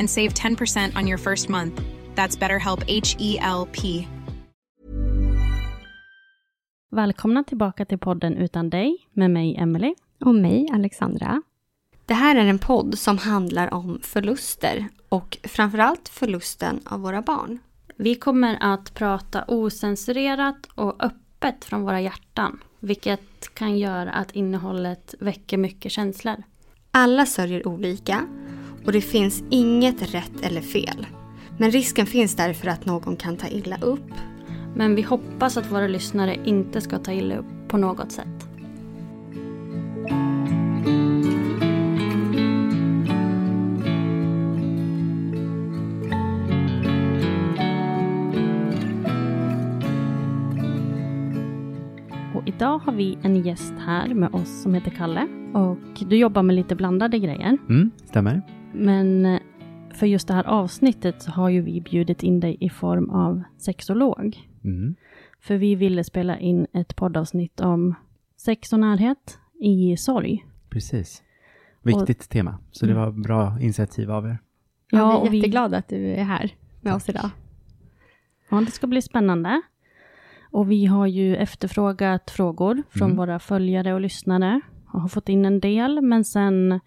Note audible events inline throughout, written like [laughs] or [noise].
and save 10% on your first month. That's BetterHelp H E L P. Välkomna tillbaka till podden Utan dig med mig Emily. Och mig, Alexandra. Det här är en podd som handlar om förluster och framförallt förlusten av våra barn. Vi kommer att prata osensurerat och öppet från våra hjärtan, vilket kan göra att innehållet väcker mycket känslor. Alla sörjer olika och det finns inget rätt eller fel. Men risken finns därför att någon kan ta illa upp. Men vi hoppas att våra lyssnare inte ska ta illa upp på något sätt. Och idag har vi en gäst här med oss som heter Kalle. Och du jobbar med lite blandade grejer. Mm, stämmer. Men eh, för just det här avsnittet så har ju vi bjudit in dig i form av sexolog. Mm. För vi ville spela in ett poddavsnitt om sex och närhet i sorg. Precis. Viktigt tema, så det var bra initiativ av er. Ja, och vi är jätteglada att du är här med oss idag. Ja, det ska bli spännande. Och vi har ju efterfrågat frågor från Mm. våra följare och lyssnare och har fått in en del, men sen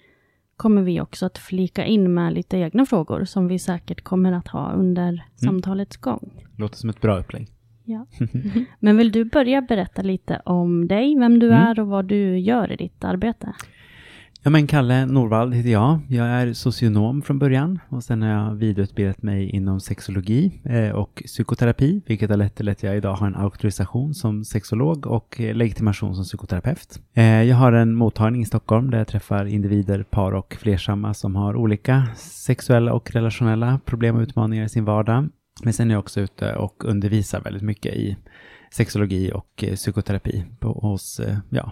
kommer vi också att flika in med lite egna frågor som vi säkert kommer att ha under Mm. samtalets gång. Låter som ett bra upplägg. Ja. [laughs] Men vill du börja berätta lite om dig, vem du Mm. är och vad du gör i ditt arbete? Ja men Kalle Norvald heter jag. Jag är socionom från början och sen har jag vidareutbildat mig inom sexologi eh, och psykoterapi, vilket har lett till att jag idag har en auktorisation som sexolog och legitimation som psykoterapeut. Eh, jag har en mottagning i Stockholm där jag träffar individer, par och flersamma som har olika sexuella och relationella problem och utmaningar i sin vardag. Men sen är jag också ute och undervisar väldigt mycket i sexologi och eh, psykoterapi på, hos ja,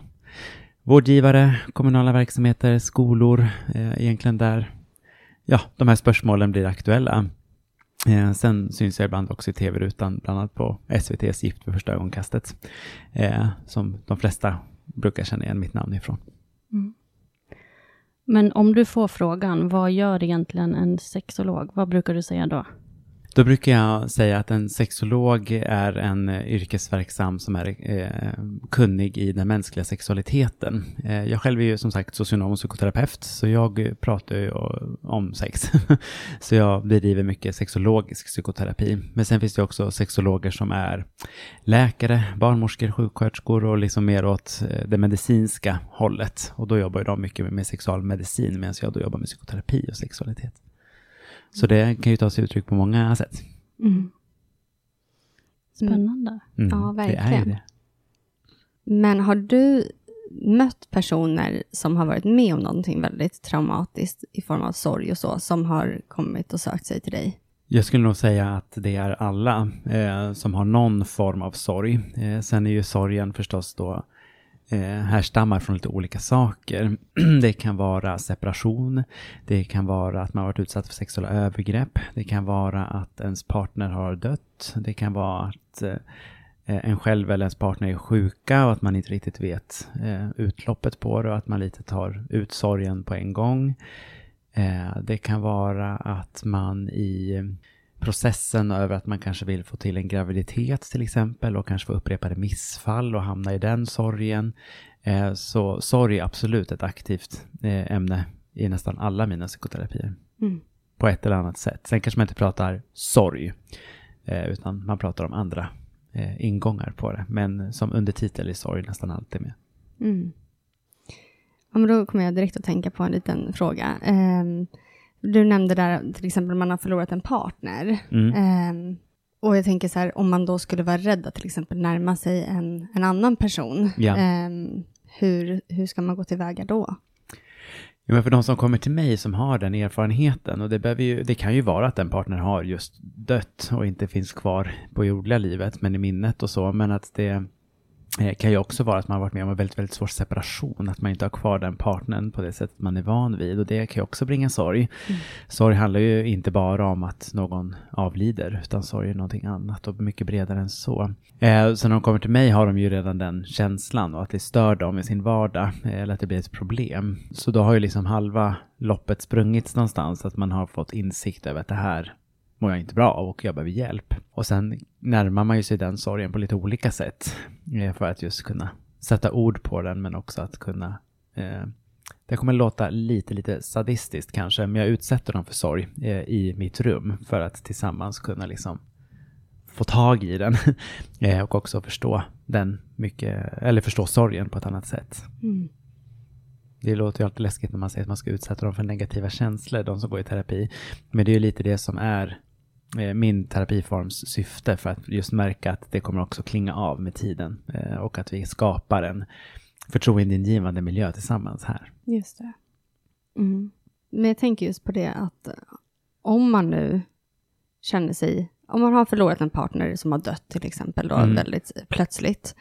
vårdgivare, kommunala verksamheter, skolor, eh, egentligen där ja, de här spörsmålen blir aktuella. Eh, sen syns jag ibland också i tv-rutan, bland annat på SVTs Gift för första ögonkastet, eh, som de flesta brukar känna igen mitt namn ifrån. Mm. Men om du får frågan, vad gör egentligen en sexolog? Vad brukar du säga då? Då brukar jag säga att en sexolog är en eh, yrkesverksam som är eh, kunnig i den mänskliga sexualiteten. Eh, jag själv är ju som sagt socionom och psykoterapeut, så jag pratar ju om sex. [laughs] så jag bedriver mycket sexologisk psykoterapi. Men sen finns det också sexologer som är läkare, barnmorskor, sjuksköterskor och liksom mer åt eh, det medicinska hållet. Och då jobbar ju de mycket med, med sexualmedicin, medan jag då jobbar med psykoterapi och sexualitet. Så det kan ju ta sig uttryck på många sätt. Spännande. Mm, Ja, Det är ju verkligen. det. Men har du mött personer som har varit med om någonting väldigt traumatiskt i form av sorg och så, som har kommit och sökt sig till dig? Jag skulle nog säga att det är alla eh, som har någon form av sorg. Eh, sen är ju sorgen förstås då eh, Eh, härstammar från lite olika saker. [clears throat] det kan vara separation, det kan vara att man varit utsatt för sexuella övergrepp, det kan vara att ens partner har dött, det kan vara att eh, en själv eller ens partner är sjuka och att man inte riktigt vet eh, utloppet på det och att man lite tar ut sorgen på en gång. Det kan vara att man i processen över att man kanske vill få till en graviditet till exempel och kanske få upprepade missfall och hamna i den sorgen. Eh, så sorg är absolut ett aktivt eh, ämne i nästan alla mina psykoterapier. Mm. På ett eller annat sätt. Sen kanske man inte pratar sorg, eh, utan man pratar om andra ingångar på det. Men som undertitel är sorg nästan alltid med. Mm. Ja, men då kommer jag direkt att tänka på en liten fråga. Um, du nämnde där till exempel man har förlorat en partner. Mm. Um, och jag tänker så här, om man då skulle vara rädd att till exempel närma sig en, en annan person, ja. um, hur, hur ska man gå tillväga då? Ja, men för de som kommer till mig som har den erfarenheten, och det, behöver ju, det kan ju vara att den partner har just dött och inte finns kvar på jordliga livet, men i minnet och så, men att det Eh, kan ju också vara att man har varit med om en väldigt, väldigt svår separation, att man inte har kvar den partnern på det sättet man är van vid och det kan ju också bringa sorg. Mm. Sorg handlar ju inte bara om att någon avlider, utan sorg är någonting annat och mycket bredare än så. Eh, så när de kommer till mig har de ju redan den känslan och att det stör dem i sin vardag eh, eller att det blir ett problem. Så då har ju liksom halva loppet sprungits någonstans, att man har fått insikt över att det här mår jag inte bra av och jag behöver hjälp. Och sen närmar man ju sig den sorgen på lite olika sätt eh, för att just kunna sätta ord på den men också att kunna eh, det kommer låta lite, lite sadistiskt kanske, men jag utsätter dem för sorg eh, i mitt rum för att tillsammans kunna liksom få tag i den [laughs] eh, och också förstå den mycket, eller förstå sorgen på ett annat sätt. Mm. Det låter ju alltid läskigt när man säger att man ska utsätta dem för negativa känslor, de som går i terapi. Men det är ju lite det som är min terapiforms syfte för att just märka att det kommer också klinga av med tiden eh, och att vi skapar en förtroendeingivande miljö tillsammans här. Just det. Mm. Men jag tänker just på det att eh, om man nu känner sig, om man har förlorat en partner som har dött till exempel då mm. väldigt plötsligt.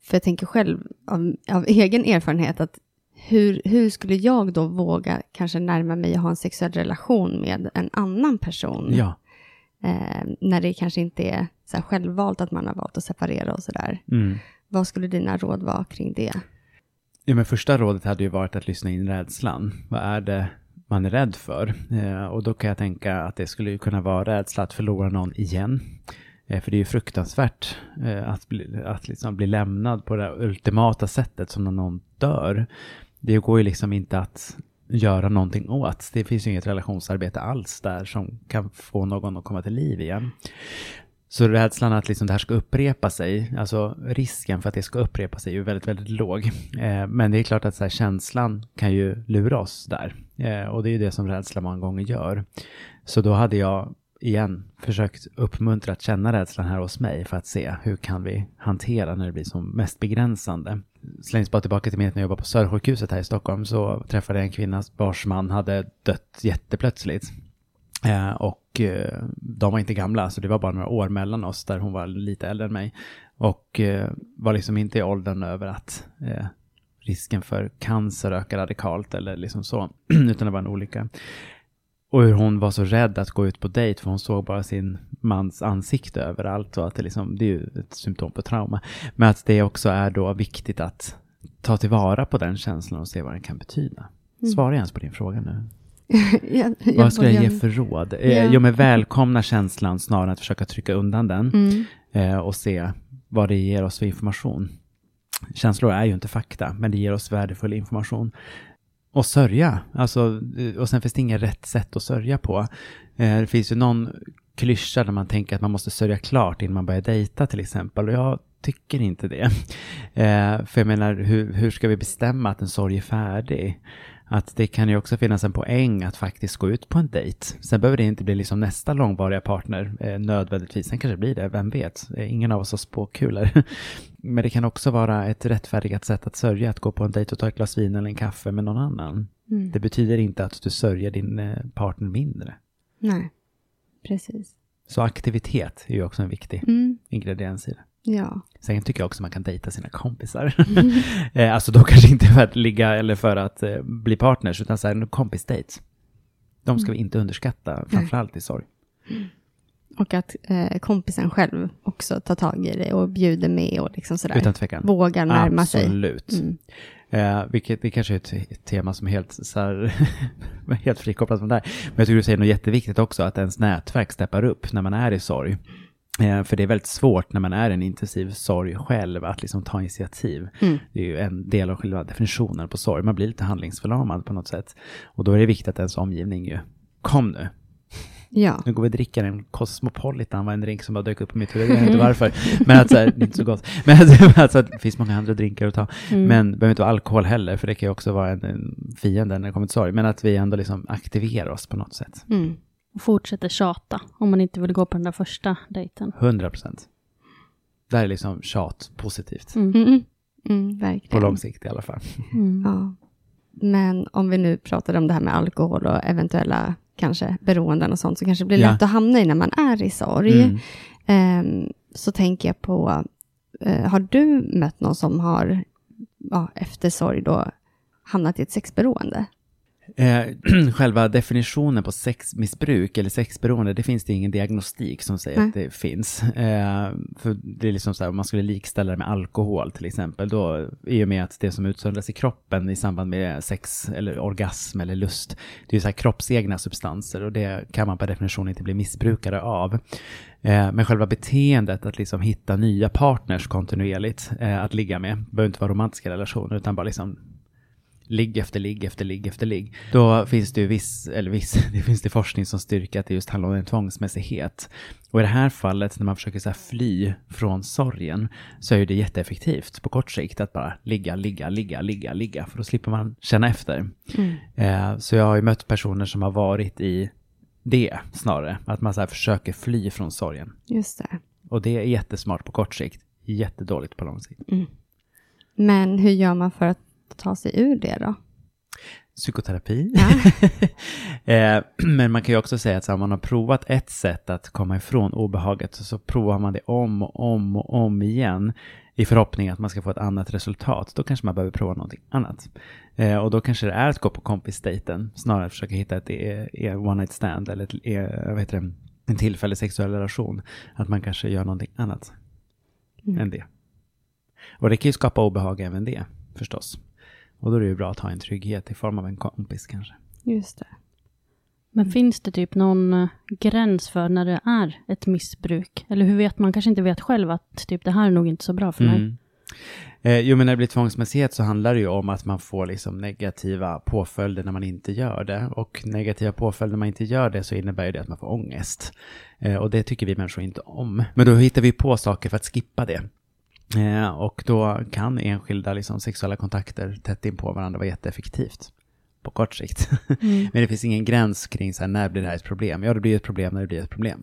För jag tänker själv av, av egen erfarenhet att hur, hur skulle jag då våga kanske närma mig och ha en sexuell relation med en annan person? Ja. Eh, när det kanske inte är så självvalt att man har valt att separera och sådär. Mm. Vad skulle dina råd vara kring det? Ja, men första rådet hade ju varit att lyssna in rädslan. Vad är det man är rädd för? Eh, och då kan jag tänka att det skulle ju kunna vara rädsla att förlora någon igen. Eh, för det är ju fruktansvärt eh, att, bli, att liksom bli lämnad på det ultimata sättet som när någon dör. Det går ju liksom inte att göra någonting åt. Det finns ju inget relationsarbete alls där som kan få någon att komma till liv igen. Så rädslan att liksom det här ska upprepa sig, alltså risken för att det ska upprepa sig är ju väldigt, väldigt låg. Eh, men det är klart att så här, känslan kan ju lura oss där. Eh, och det är ju det som rädsla många gånger gör. Så då hade jag igen försökt uppmuntra att känna rädslan här hos mig för att se hur kan vi hantera när det blir som mest begränsande. Slängs bara tillbaka till mig när jag jobbade på Södersjukhuset här i Stockholm så träffade jag en kvinna vars man hade dött jätteplötsligt. Eh, och eh, de var inte gamla, så det var bara några år mellan oss där hon var lite äldre än mig. Och eh, var liksom inte i åldern över att eh, risken för cancer ökar radikalt eller liksom så, [clears throat] utan det var en olycka. Och hur hon var så rädd att gå ut på dejt för hon såg bara sin mans ansikte överallt. Och att det, liksom, det är ju ett symptom på trauma. Men att det också är då viktigt att ta tillvara på den känslan och se vad den kan betyda. Mm. Svarar jag ens på din fråga nu? [laughs] jag, jag vad skulle jag ge för råd? Ja. Jo, men välkomna känslan snarare än att försöka trycka undan den. Mm. Eh, och se vad det ger oss för information. Känslor är ju inte fakta, men det ger oss värdefull information. Och sörja. Alltså, eh, och sen finns det inget rätt sätt att sörja på. Eh, det finns ju någon klyscha där man tänker att man måste sörja klart innan man börjar dejta till exempel. Och jag tycker inte det. [laughs] Eh, för jag menar, hur, hur ska vi bestämma att en sorg är färdig? Att det kan ju också finnas en poäng att faktiskt gå ut på en dejt. Sen behöver det inte bli liksom nästa långvariga partner eh, nödvändigtvis. Sen kanske det blir det, vem vet? Eh, ingen av oss har spåkulor. [laughs] Men det kan också vara ett rättfärdigat sätt att sörja, att gå på en dejt och ta ett glas vin eller en kaffe med någon annan. Mm. Det betyder inte att du sörjer din eh, partner mindre. Nej, precis. Så aktivitet är ju också en viktig mm. ingrediens i det. Ja. Sen tycker jag också man kan dejta sina kompisar. [laughs] [laughs] eh, alltså då kanske inte för att ligga eller för att eh, bli partners, utan så här en kompisdejt. De ska vi inte underskatta, framförallt i sorg. Och att eh, kompisen själv också tar tag i det och bjuder med och liksom sådär. Utan tvekan. Vågar närma sig. Absolut. Mm. Eh, vilket det kanske är ett, ett tema som är helt, så här, [laughs] helt frikopplat från det här. Men jag tycker du säger något jätteviktigt också, att ens nätverk steppar upp när man är i sorg. Eh, för det är väldigt svårt när man är i en intensiv sorg själv att liksom ta initiativ. Mm. Det är ju en del av själva definitionen på sorg. Man blir lite handlingsförlamad på något sätt. Och då är det viktigt att ens omgivning ju, kom nu, Ja. nu går vi och dricker en Cosmopolitan, var en drink som bara dök upp på mitt huvud, jag vet inte varför. [laughs] Men att så här, det är inte så gott. Men att, [laughs] alltså, det finns många andra drinkar att ta. Men det behöver inte vara alkohol heller, för det kan ju också vara en, en fiende när det kommer till sorg. Men att vi ändå liksom aktiverar oss på något sätt. Mm. Och fortsätter tjata om man inte vill gå på den där första dejten. 100 procent. Där är liksom tjat positivt. Mm. Mm. Mm, verkligen. På lång sikt i alla fall. Mm. [laughs] Ja. Men om vi nu pratade om det här med alkohol och eventuella kanske beroenden och sånt, så kanske det blir Ja. lätt att hamna i när man är i sorg. Mm. Ehm, så tänker jag på, eh, har du mött någon som har ja, efter sorg då hamnat i ett sexberoende? Eh, [clears throat] själva definitionen på sexmissbruk eller sexberoende, det finns det ingen diagnostik som säger Nej. att det finns. Eh, för det är liksom så här, om man skulle likställa det med alkohol till exempel, då i och med att det som utsöndras i kroppen i samband med sex eller orgasm eller lust, det är så här kroppsegna substanser och det kan man per definition inte bli missbrukare av. Eh, men själva beteendet att liksom hitta nya partners kontinuerligt eh, att ligga med, behöver inte vara romantiska relationer utan bara liksom ligg efter ligg efter ligg efter ligg. Då finns det ju viss, eller viss, [laughs] det finns det forskning som styrker att det just handlar om en tvångsmässighet. Och i det här fallet när man försöker så här fly från sorgen så är ju det jätteeffektivt på kort sikt att bara ligga, ligga, ligga, ligga, ligga. För då slipper man känna efter. Eh, så jag har ju mött personer som har varit i det snarare. Att man så här försöker fly från sorgen. Just det. Och det är jättesmart på kort sikt. Jättedåligt på lång sikt. Men hur gör man för att ta sig ur det då? psykoterapi. Ja. [laughs] eh, men man kan ju också säga att om man har provat ett sätt att komma ifrån obehaget så, så provar man det om och om och om igen i förhoppning att man ska få ett annat resultat. Då kanske man behöver prova någonting annat. Eh, och då kanske det är att gå på kompisdejten snarare än att försöka hitta ett e- e- one night stand eller ett, e- vad heter det, en tillfällig sexuell relation. Att man kanske gör någonting annat än det. Och det kan ju skapa obehag även det förstås. Och då är det ju bra att ha en trygghet i form av en kompis kanske. Just det. Men finns det typ någon eh, gräns för när det är ett missbruk? Eller hur vet man? kanske inte vet själv att typ det här är nog inte så bra för mig. Mm. Eh, jo, men när det blir tvångsmässighet så handlar det ju om att man får liksom negativa påföljder när man inte gör det. Och negativa påföljder när man inte gör det så innebär ju det att man får ångest. Eh, och det tycker vi människor inte om. Men då hittar vi på saker för att skippa det. Eh, och då kan enskilda liksom, sexuella kontakter tätt in på varandra vara jätteeffektivt. På kort sikt. [laughs] Men det finns ingen gräns kring så här, när blir det här ett problem? Ja, det blir ett problem när det blir ett problem.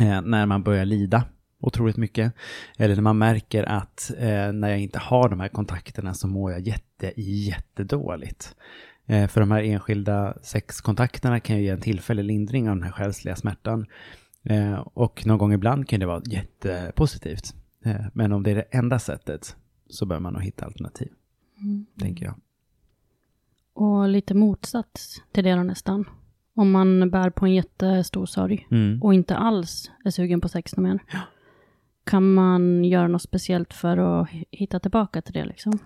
Eh, när man börjar lida otroligt mycket. Eller när man märker att eh, när jag inte har de här kontakterna så mår jag jätte, jättedåligt. Eh, för de här enskilda sexkontakterna kan ju ge en tillfällig lindring av den här själsliga smärtan. Eh, och någon gång ibland kan det vara jättepositivt. Eh, men om det är det enda sättet så bör man nog hitta alternativ. Tänker jag. Och lite motsats till det då nästan. Om man bär på en jättestor sorg Mm. och inte alls är sugen på sex mer. Kan man göra något speciellt för att hi- hitta tillbaka till det liksom?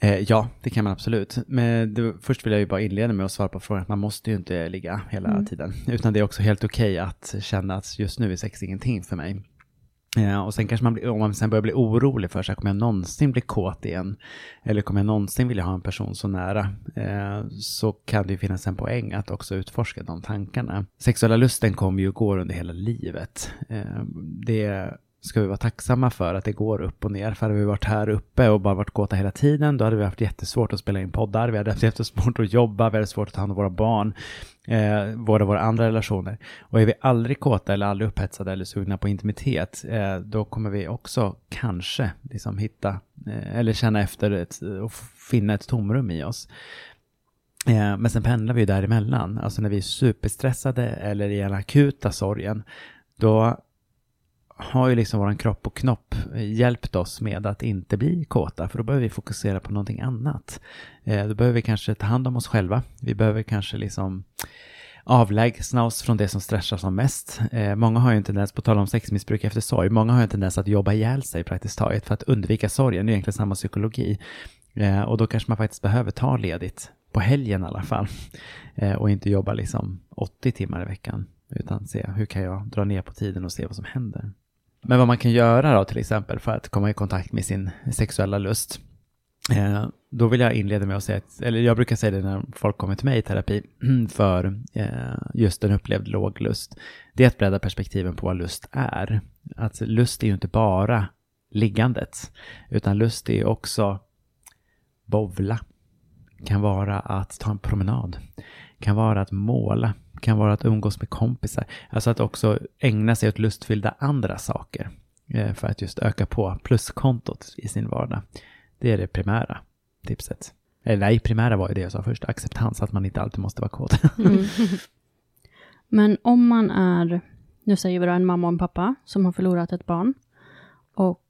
Eh, ja, det kan man absolut. Men det, först vill jag ju bara inleda med att svara på frågan att man måste ju inte ligga hela tiden. [laughs] Utan det är också helt okej att känna att just nu är sex ingenting för mig. Eh, och sen kanske man blir, om man sen börjar bli orolig för sig, kommer jag någonsin bli kåt igen? Eller kommer jag någonsin vilja ha en person så nära? Eh, så kan det ju finnas en poäng att också utforska de tankarna. Sexuella lusten kommer ju och går under hela livet. Eh, det ska vi vara tacksamma för att det går upp och ner. För hade vi varit här uppe och bara varit kåta hela tiden, då hade vi haft jättesvårt att spela in poddar. Vi hade haft jättesvårt att jobba, vi hade svårt att ta hand om våra barn, eh, vårda våra andra relationer. Och är vi aldrig kåta eller aldrig upphetsade eller sugna på intimitet, eh, då kommer vi också kanske liksom hitta eh, eller känna efter ett, och finna ett tomrum i oss. Eh, Men sen pendlar vi ju däremellan. Alltså när vi är superstressade eller i den akuta sorgen, då har ju liksom våran kropp och knopp eh, hjälpt oss med att inte bli kåta, för då behöver vi fokusera på någonting annat. Eh, då behöver vi kanske ta hand om oss själva. Vi behöver kanske liksom avlägsna oss från det som stressar som mest. Eh, många har ju en tendens, på tal om sexmissbruk efter sorg, många har ju en tendens att jobba ihjäl sig praktiskt taget för att undvika sorgen. Det är egentligen samma psykologi. Eh, och då kanske man faktiskt behöver ta ledigt, på helgen i alla fall. Eh, och inte jobba liksom 80 timmar i veckan, utan se hur kan jag dra ner på tiden och se vad som händer. Men vad man kan göra då till exempel för att komma i kontakt med sin sexuella lust. Eh, då vill jag inleda med att säga, att, eller jag brukar säga det när folk kommer till mig i terapi [clears throat] för eh, just en upplevd låg lust. Det är att bredda perspektiven på vad lust är. Att lust är ju inte bara liggandet, utan lust är också bovla, kan vara att ta en promenad, kan vara att måla, kan vara att umgås med kompisar. Alltså att också ägna sig åt lustfyllda andra saker eh, för att just öka på pluskontot i sin vardag. Det är det primära tipset. Eller nej, primära var ju det jag sa först, acceptans, att man inte alltid måste vara kåt. [laughs] Mm. Men om man är, nu säger vi då en mamma och en pappa som har förlorat ett barn och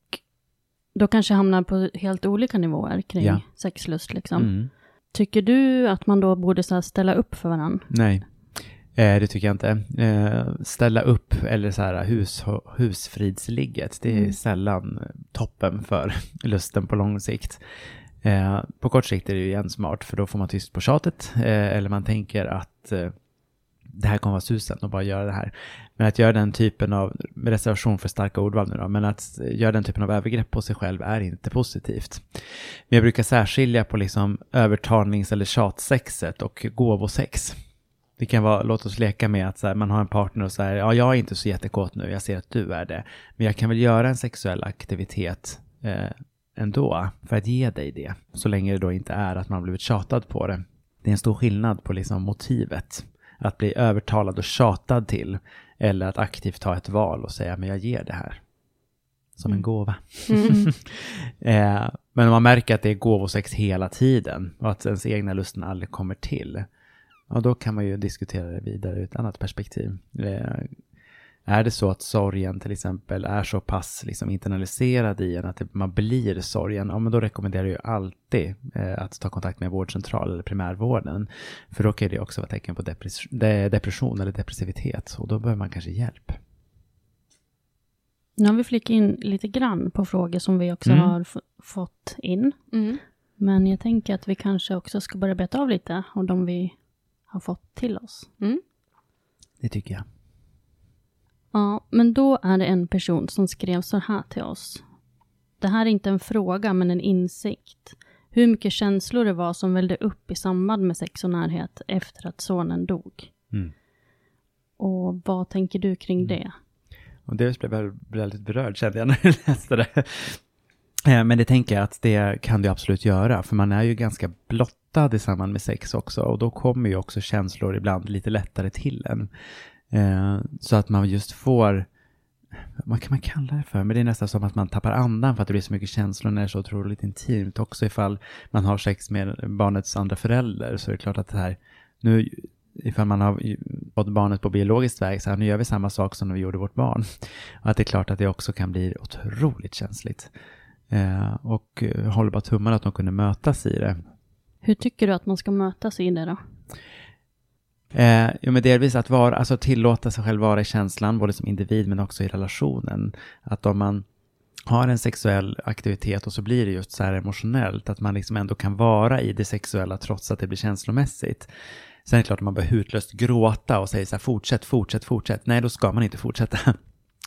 då kanske hamnar på helt olika nivåer kring ja. sexlust liksom. Mm. Tycker du att man då borde så ställa upp för varandra? Nej, eh, det tycker jag inte. Eh, ställa upp eller så här hus, husfridsligget, det är mm. sällan toppen för [laughs] lusten på lång sikt. Eh, på kort sikt är det ju igen smart, för då får man tyst på tjatet, eh, eller man tänker att eh, det här kommer vara susen och bara göra det här. Men att göra den typen av, med reservation för starka ordval nu då, men att göra den typen av övergrepp på sig själv är inte positivt. Men jag brukar särskilja på liksom övertalnings eller tjatsexet och gåvosex. Det kan vara, låt oss leka med att här, man har en partner och säger, ja jag är inte så jättekåt nu, jag ser att du är det. Men jag kan väl göra en sexuell aktivitet eh, ändå för att ge dig det. Så länge det då inte är att man har blivit tjatad på det. Det är en stor skillnad på liksom motivet att bli övertalad och tjatad till eller att aktivt ta ett val och säga men jag ger det här som en mm. gåva. Mm. [laughs] eh, men om man märker att det är gåvosex hela tiden och att ens egna lusten aldrig kommer till, ja, då kan man ju diskutera det vidare ur ett annat perspektiv. Eh, är det så att sorgen till exempel är så pass liksom internaliserad i en att man blir sorgen, ja men då rekommenderar jag alltid eh, att ta kontakt med vårdcentral eller primärvården. För då kan det också vara tecken på depression eller depressivitet och då behöver man kanske hjälp. Nu har vi flickat in lite grann på frågor som vi också mm. har fått in. Mm. Men jag tänker att vi kanske också ska börja beta av lite av de vi har fått till oss. Mm. Det tycker jag. Ja, men då är det en person som skrev så här till oss. Det här är inte en fråga, men en insikt. Hur mycket känslor det var som vällde upp i samband med sex och närhet efter att sonen dog. Mm. Och vad tänker du kring mm. det? Och det blev jag väldigt berörd kände jag när jag läste det. Eh, men det tänker jag att det kan du absolut göra, för man är ju ganska blottad i samband med sex också och då kommer ju också känslor ibland lite lättare till en. Eh, så att man just får, vad kan man kalla det för? Men det är nästan som att man tappar andan för att det blir så mycket känslor när det är så otroligt intimt. Också ifall man har sex med barnets andra förälder så är det klart att det här, nu ifall man har fått barnet på biologiskt väg, så här, nu gör vi samma sak som när vi gjorde vårt barn. [laughs] Och att det är klart att det också kan bli otroligt känsligt. Eh, och eh, håller bara tummarna att de kunde mötas i det. Hur tycker du att man ska mötas i det då? Eh, jo, men delvis att vara, alltså tillåta sig själv vara i känslan, både som individ men också i relationen. Att om man har en sexuell aktivitet och så blir det just så här emotionellt, att man liksom ändå kan vara i det sexuella trots att det blir känslomässigt. Sen är det klart att man behöver hutlöst gråta och säga så här fortsätt, fortsätt, fortsätt. Nej, då ska man inte fortsätta.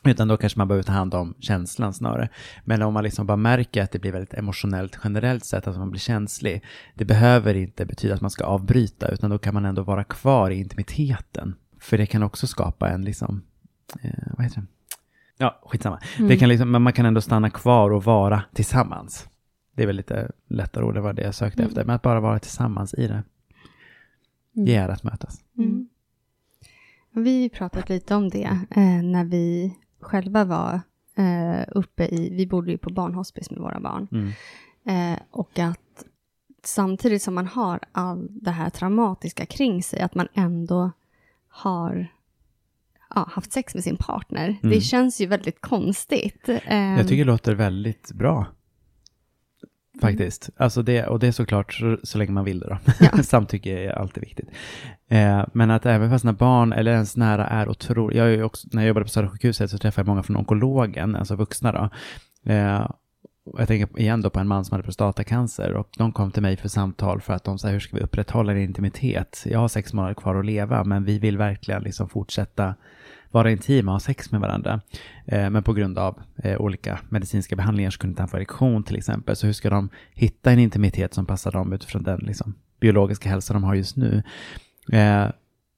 Utan då kanske man behöver ta hand om känslan snarare. Men om man liksom bara märker att det blir väldigt emotionellt generellt sett, att man blir känslig. Det behöver inte betyda att man ska avbryta, utan då kan man ändå vara kvar i intimiteten. För det kan också skapa en liksom, eh, vad heter det? Ja, skitsamma. Mm. Det kan liksom, men man kan ändå stanna kvar och vara tillsammans. Det är väl lite lättare ord än vad det jag sökte mm. efter, men att bara vara tillsammans i det. Mm. Det är att mötas. Mm. Vi pratat lite om det eh, när vi själva var eh, uppe i, vi bodde ju på barnhospice med våra barn. Mm. Eh, och att samtidigt som man har all det här traumatiska kring sig, att man ändå har ja, haft sex med sin partner. Mm. Det känns ju väldigt konstigt. Ehm, Jag tycker det låter väldigt bra. Faktiskt. Alltså det, och det är såklart så, så länge man vill det då. Ja. [laughs] Samtycke är alltid viktigt. Eh, men att även fast när barn eller ens nära är otroligt, jag är också, när jag jobbade på Södra sjukhuset så träffade jag många från onkologen, alltså vuxna då. Eh, jag tänker igen då på en man som hade prostatacancer och de kom till mig för samtal för att de sa hur ska vi upprätthålla en intimitet? Jag har sex månader kvar att leva men vi vill verkligen liksom fortsätta vara intima och ha sex med varandra. Eh, men på grund av eh, olika medicinska behandlingar så kunde inte han få erektion till exempel. Så hur ska de hitta en intimitet som passar dem utifrån den liksom, biologiska hälsa de har just nu? Eh,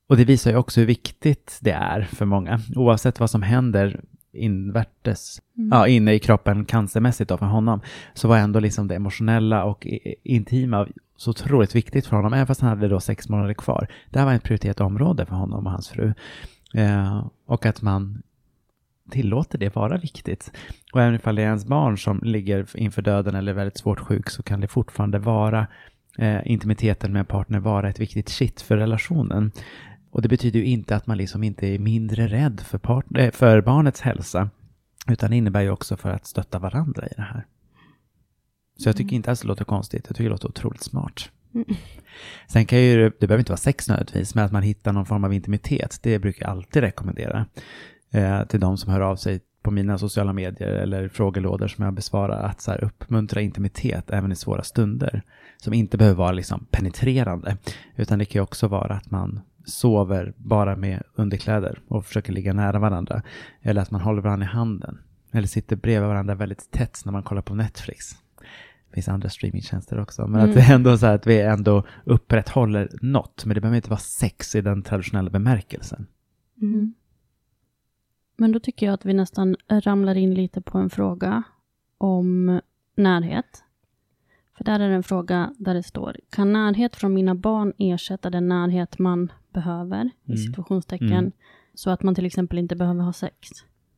och det visar ju också hur viktigt det är för många, oavsett vad som händer invärtes, ja, inne i kroppen cancermässigt då för honom, så var ändå liksom det emotionella och intima så otroligt viktigt för honom, även fast han hade då sex månader kvar. Det här var ett prioriterat område för honom och hans fru. Eh, och att man tillåter det vara viktigt. Och även ifall det är ens barn som ligger inför döden eller är väldigt svårt sjuk så kan det fortfarande vara eh, intimiteten med en partner vara ett viktigt shit för relationen. Och det betyder ju inte att man liksom inte är mindre rädd för, part- eh, för barnets hälsa. Utan det innebär ju också för att stötta varandra i det här. Så jag tycker inte alls det låter konstigt. Jag tycker det låter otroligt smart. Sen kan ju, det behöver inte vara sex nödvändigtvis, men att man hittar någon form av intimitet, det brukar jag alltid rekommendera. Eh, till de som hör av sig på mina sociala medier eller frågelådor som jag besvarar, att så här, uppmuntra intimitet även i svåra stunder. Som inte behöver vara liksom penetrerande, utan det kan ju också vara att man sover bara med underkläder och försöker ligga nära varandra. Eller att man håller varandra i handen. Eller sitter bredvid varandra väldigt tätt när man kollar på Netflix. Det finns andra streamingtjänster också. Men att det är ändå så här att vi ändå upprätthåller något. Men det behöver inte vara sex i den traditionella bemärkelsen. Mm. Men då tycker jag att vi nästan ramlar in lite på en fråga om närhet. För där är det en fråga där det står, kan närhet från mina barn ersätta den närhet man behöver, i situationstecken, Mm. så att man till exempel inte behöver ha sex?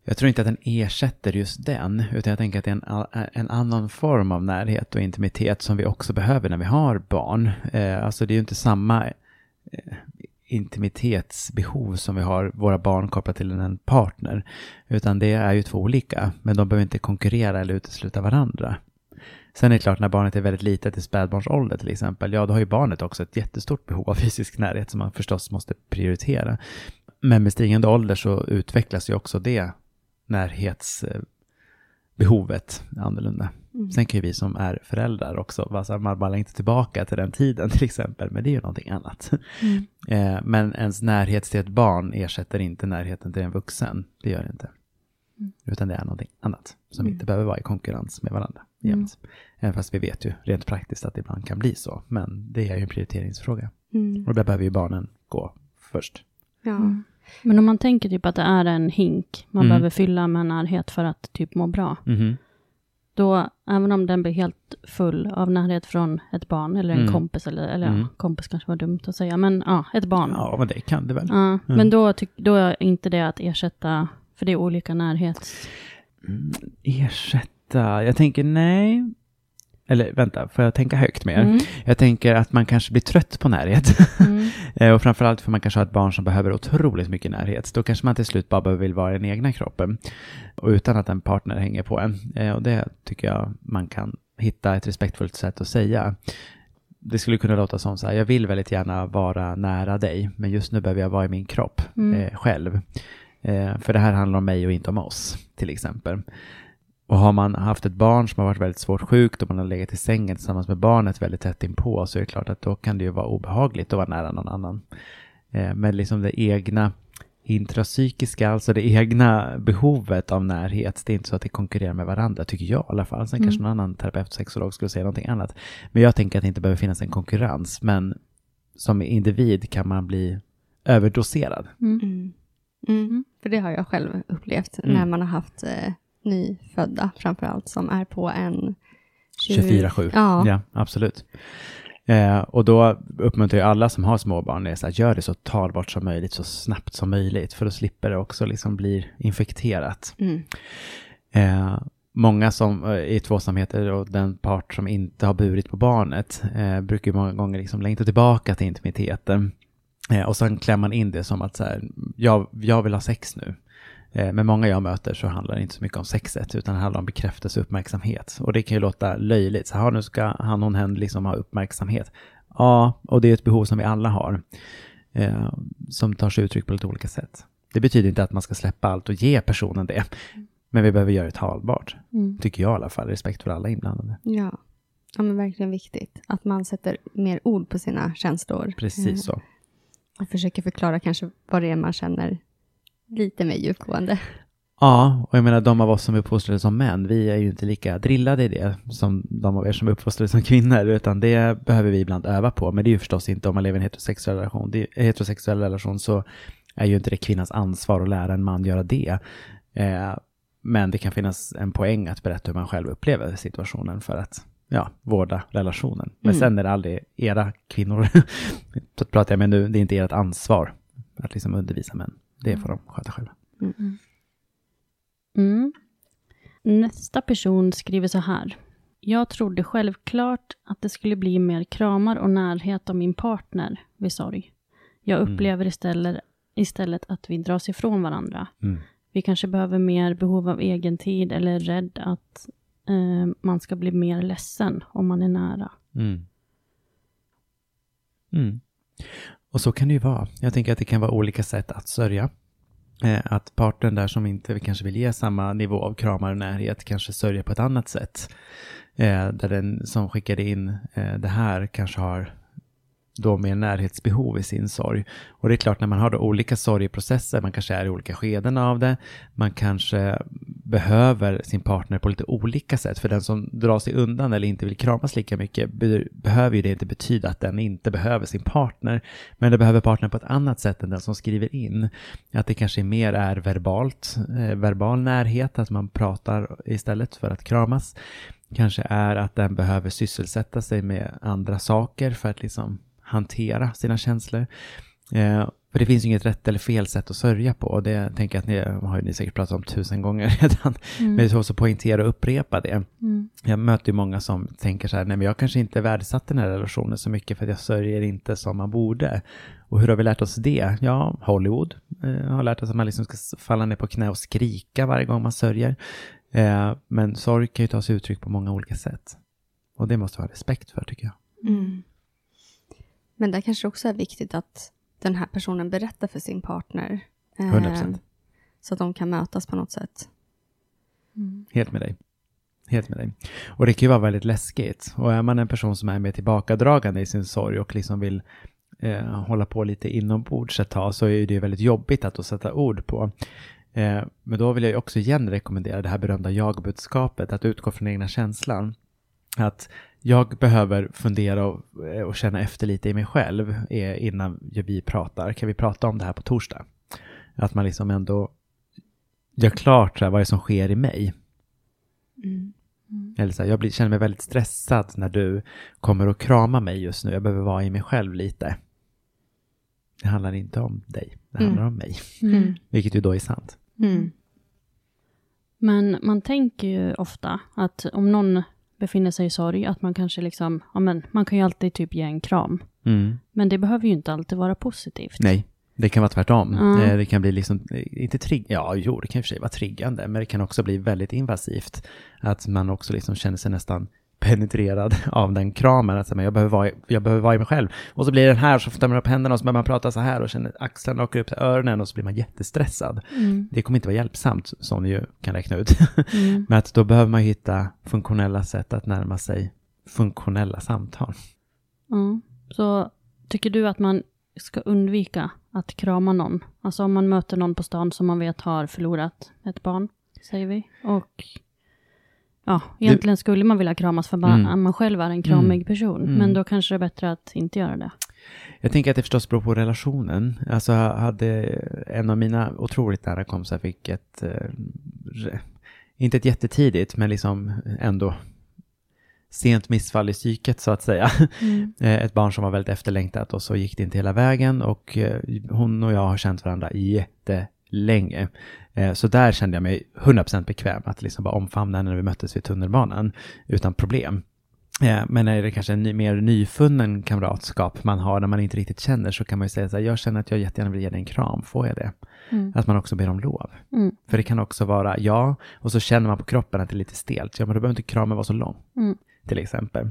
Jag tror inte att den ersätter just den, utan jag tänker att det är en, en annan form av närhet och intimitet som vi också behöver när vi har barn. Eh, alltså det är ju inte samma eh, intimitetsbehov som vi har våra barn kopplat till en partner, utan det är ju två olika, men de behöver inte konkurrera eller utesluta varandra. Sen är det klart när barnet är väldigt litet i spädbarnsålder till exempel, ja då har ju barnet också ett jättestort behov av fysisk närhet som man förstås måste prioritera. Men med stigande ålder så utvecklas ju också det närhetsbehovet annorlunda. Sen kan ju vi som är föräldrar också, vara så här, man bara inte tillbaka till den tiden [laughs] till exempel, men det är ju någonting annat. [laughs] Eh, men ens närhet till ett barn ersätter inte närheten till en vuxen, det gör det inte. Utan det är någonting annat som inte behöver vara i konkurrens med varandra jämt. Även fast vi vet ju rent praktiskt att det ibland kan bli så, men det är ju en prioriteringsfråga. Mm. Och där behöver ju barnen gå först. Ja. Men om man tänker typ att det är en hink man Mm. behöver fylla med närhet för att typ må bra, Mhm. då, även om den blir helt full av närhet från ett barn eller en Mm. kompis, eller, eller Mm. ja, kompis kanske var dumt att säga, men ja, ett barn. Ja, men det kan det väl. Ja, Men då, tyck, då är inte det att ersätta, för det är olika närhets... Ersätta, jag tänker nej. Eller vänta, får jag tänka högt mer? Mm. Jag tänker att man kanske blir trött på närhet. Mm. [laughs] Eh, och framförallt för man kanske har ett barn som behöver otroligt mycket närhet. Då kanske man till slut bara vill vara i den egna kroppen. Och utan att en partner hänger på en. Eh, och det tycker jag man kan hitta ett respektfullt sätt att säga. Det skulle kunna låta som så här, jag vill väldigt gärna vara nära dig, men just nu behöver jag vara i min kropp Mm. eh, själv. Eh, för det här handlar om mig och inte om oss, till exempel. Och har man haft ett barn som har varit väldigt svårt sjukt och man har legat i sängen tillsammans med barnet väldigt tätt inpå så är det klart att då kan det ju vara obehagligt att vara nära någon annan. Eh, men liksom det egna intrapsykiska, alltså det egna behovet av närhet, det är inte så att det konkurrerar med varandra, tycker jag i alla fall. Sen kanske någon annan terapeut, sexolog skulle säga någonting annat. Men jag tänker att det inte behöver finnas en konkurrens, men som individ kan man bli överdoserad. Mm. Mm. För det har jag själv upplevt Mm. när man har haft eh, nyfödda framför allt som är på en 24-7. Ja. ja, absolut. Eh, och då uppmuntrar jag alla som har småbarn, det är så här, gör det så talbart som möjligt, så snabbt som möjligt, för då slipper det också liksom bli infekterat. Mm. Eh, många som eh, i tvåsamheter och den part som inte har burit på barnet eh, brukar många gånger liksom längta tillbaka till intimiteten. Eh, och sen klär man in det som att så här, jag, jag vill ha sex nu. Eh, men många jag möter så handlar det inte så mycket om sexet, utan det handlar om bekräftelse och uppmärksamhet. Och det kan ju låta löjligt. Så här, nu ska han, hon, hen liksom ha uppmärksamhet. Ja, och det är ett behov som vi alla har. Eh, som tar sig uttryck på lite olika sätt. Det betyder inte att man ska släppa allt och ge personen det. Men vi behöver göra det talbart. Mm. Tycker jag i alla fall. Respekt för alla inblandade. Ja. ja, men verkligen viktigt. Att man sätter mer ord på sina känslor. Precis Eh, så. Och försöker förklara kanske vad det är man känner lite mer djupgående. Ja, och jag menar de av oss som är uppfostrade som män, vi är ju inte lika drillade i det som de av er som är uppfostrade som kvinnor, utan det behöver vi ibland öva på. Men det är ju förstås inte om man lever i en heterosexuell relation. Det är, heterosexuell relation så är ju inte det kvinnans ansvar att lära en man göra det. Eh, men det kan finnas en poäng att berätta hur man själv upplever situationen för att ja, vårda relationen. Men Mm. sen är det aldrig era kvinnor, [laughs] pratar jag med nu, det är inte ert ansvar att liksom undervisa män. Det får de sköta själva. Mm. Nästa person skriver så här. Jag trodde självklart att det skulle bli mer kramar och närhet av min partner vid sorg. Jag upplever istället, istället att vi dras ifrån varandra. Mm. Vi kanske behöver mer behov av egen tid eller är rädd att eh, man ska bli mer ledsen om man är nära. Mm. Mm. Och så kan det ju vara. Jag tänker att det kan vara olika sätt att sörja. Eh, att parten där som inte kanske vill ge samma nivå av kramar och närhet kanske sörjer på ett annat sätt. Eh, där den som skickade in eh, det här kanske har då med närhetsbehov i sin sorg. Och det är klart när man har då olika sorgeprocesser, man kanske är i olika skeden av det, man kanske behöver sin partner på lite olika sätt. För den som drar sig undan eller inte vill kramas lika mycket be- behöver ju det inte betyda att den inte behöver sin partner. Men det behöver partnern på ett annat sätt än den som skriver in. Att det kanske mer är verbalt, eh, verbal närhet, att man pratar istället för att kramas. Kanske är att den behöver sysselsätta sig med andra saker för att liksom hantera sina känslor. Eh, för det finns ju inget rätt eller fel sätt att sörja på. Och det tänker jag att ni har ni säkert pratat om tusen gånger [laughs] redan. Men det är så att poängtera och upprepa det. Jag möter ju många som tänker så här, nej men jag kanske inte värdesatt den här relationen så mycket för att jag sörjer inte som man borde. Och hur har vi lärt oss det? Ja, Hollywood eh, har lärt oss att man liksom ska falla ner på knä och skrika varje gång man sörjer. Eh, men sorg kan ju ta sig uttryck på många olika sätt. Och det måste vi ha respekt för tycker jag. Mm. Men där kanske också är viktigt att den här personen berättar för sin partner. eh, 100%. Så att de kan mötas på något sätt. Helt med dig. Helt med dig. Och det kan ju vara väldigt läskigt. Och är man en person som är mer tillbakadragande i sin sorg och liksom vill eh, hålla på lite inombords ett tag så är det ju väldigt jobbigt att då sätta ord på. Eh, men då vill jag ju också igen rekommendera det här berömda jag-budskapet, att utgå från egna känslan. Att jag behöver fundera och, och känna efter lite i mig själv eh, innan vi pratar. Kan vi prata om det här på torsdag? Att man liksom ändå gör klart här, vad det är som sker i mig. Eller så här, jag blir, känner mig väldigt stressad när du kommer och kramar mig just nu. Jag behöver vara i mig själv lite. Det handlar inte om dig, det Mm. handlar om mig. Mm. Vilket ju då är sant. Mm. Men man tänker ju ofta att om någon befinner sig i sorg, att man kanske liksom, ja men man kan ju alltid typ ge en kram. Mm. Men det behöver ju inte alltid vara positivt. Nej, det kan vara tvärtom. Eh, Det kan bli liksom, eh, inte trigg, ja jo det kan i och för sig vara triggande, men det kan också bli väldigt invasivt. Att man också liksom känner sig nästan penetrerad av den kramen. Att men jag, behöver vara, jag behöver vara i mig själv. Och så blir den här, så stämmer man upp händerna och så börjar man prata så här och känner axlarna åker upp till öronen och så blir man jättestressad. Det kommer inte vara hjälpsamt, som ni ju kan räkna ut. Mm. [laughs] men att då behöver man hitta funktionella sätt att närma sig funktionella samtal. Ja. Så tycker du att man ska undvika att krama någon? Alltså om man möter någon på stan som man vet har förlorat ett barn, säger vi. Och ja, egentligen skulle man vilja kramas för bara Mm. man själv är en kramig Mm. person. Mm. Men då kanske det är bättre att inte göra det. Jag tänker att det förstås beror på relationen. Alltså hade en av mina otroligt nära kompisar fick ett, eh, inte ett jättetidigt, men liksom ändå sent missfall i psyket så att säga. [laughs] Eh, ett barn som var väldigt efterlängtat och så gick det inte hela vägen och eh, hon och jag har känt varandra jättelänge. Eh, Så där kände jag mig 100% bekväm att liksom bara omfamna henne när vi möttes vid tunnelbanan utan problem. Eh, men är det kanske en ny, mer nyfunnen kamratskap man har när man inte riktigt känner så kan man ju säga så här, jag känner att jag jättegärna vill ge dig en kram, får jag det? Mm. Att man också ber om lov. Mm. För det kan också vara ja, och så känner man på kroppen att det är lite stelt. Ja, men då behöver inte kramen vara så lång. Mm. Till exempel.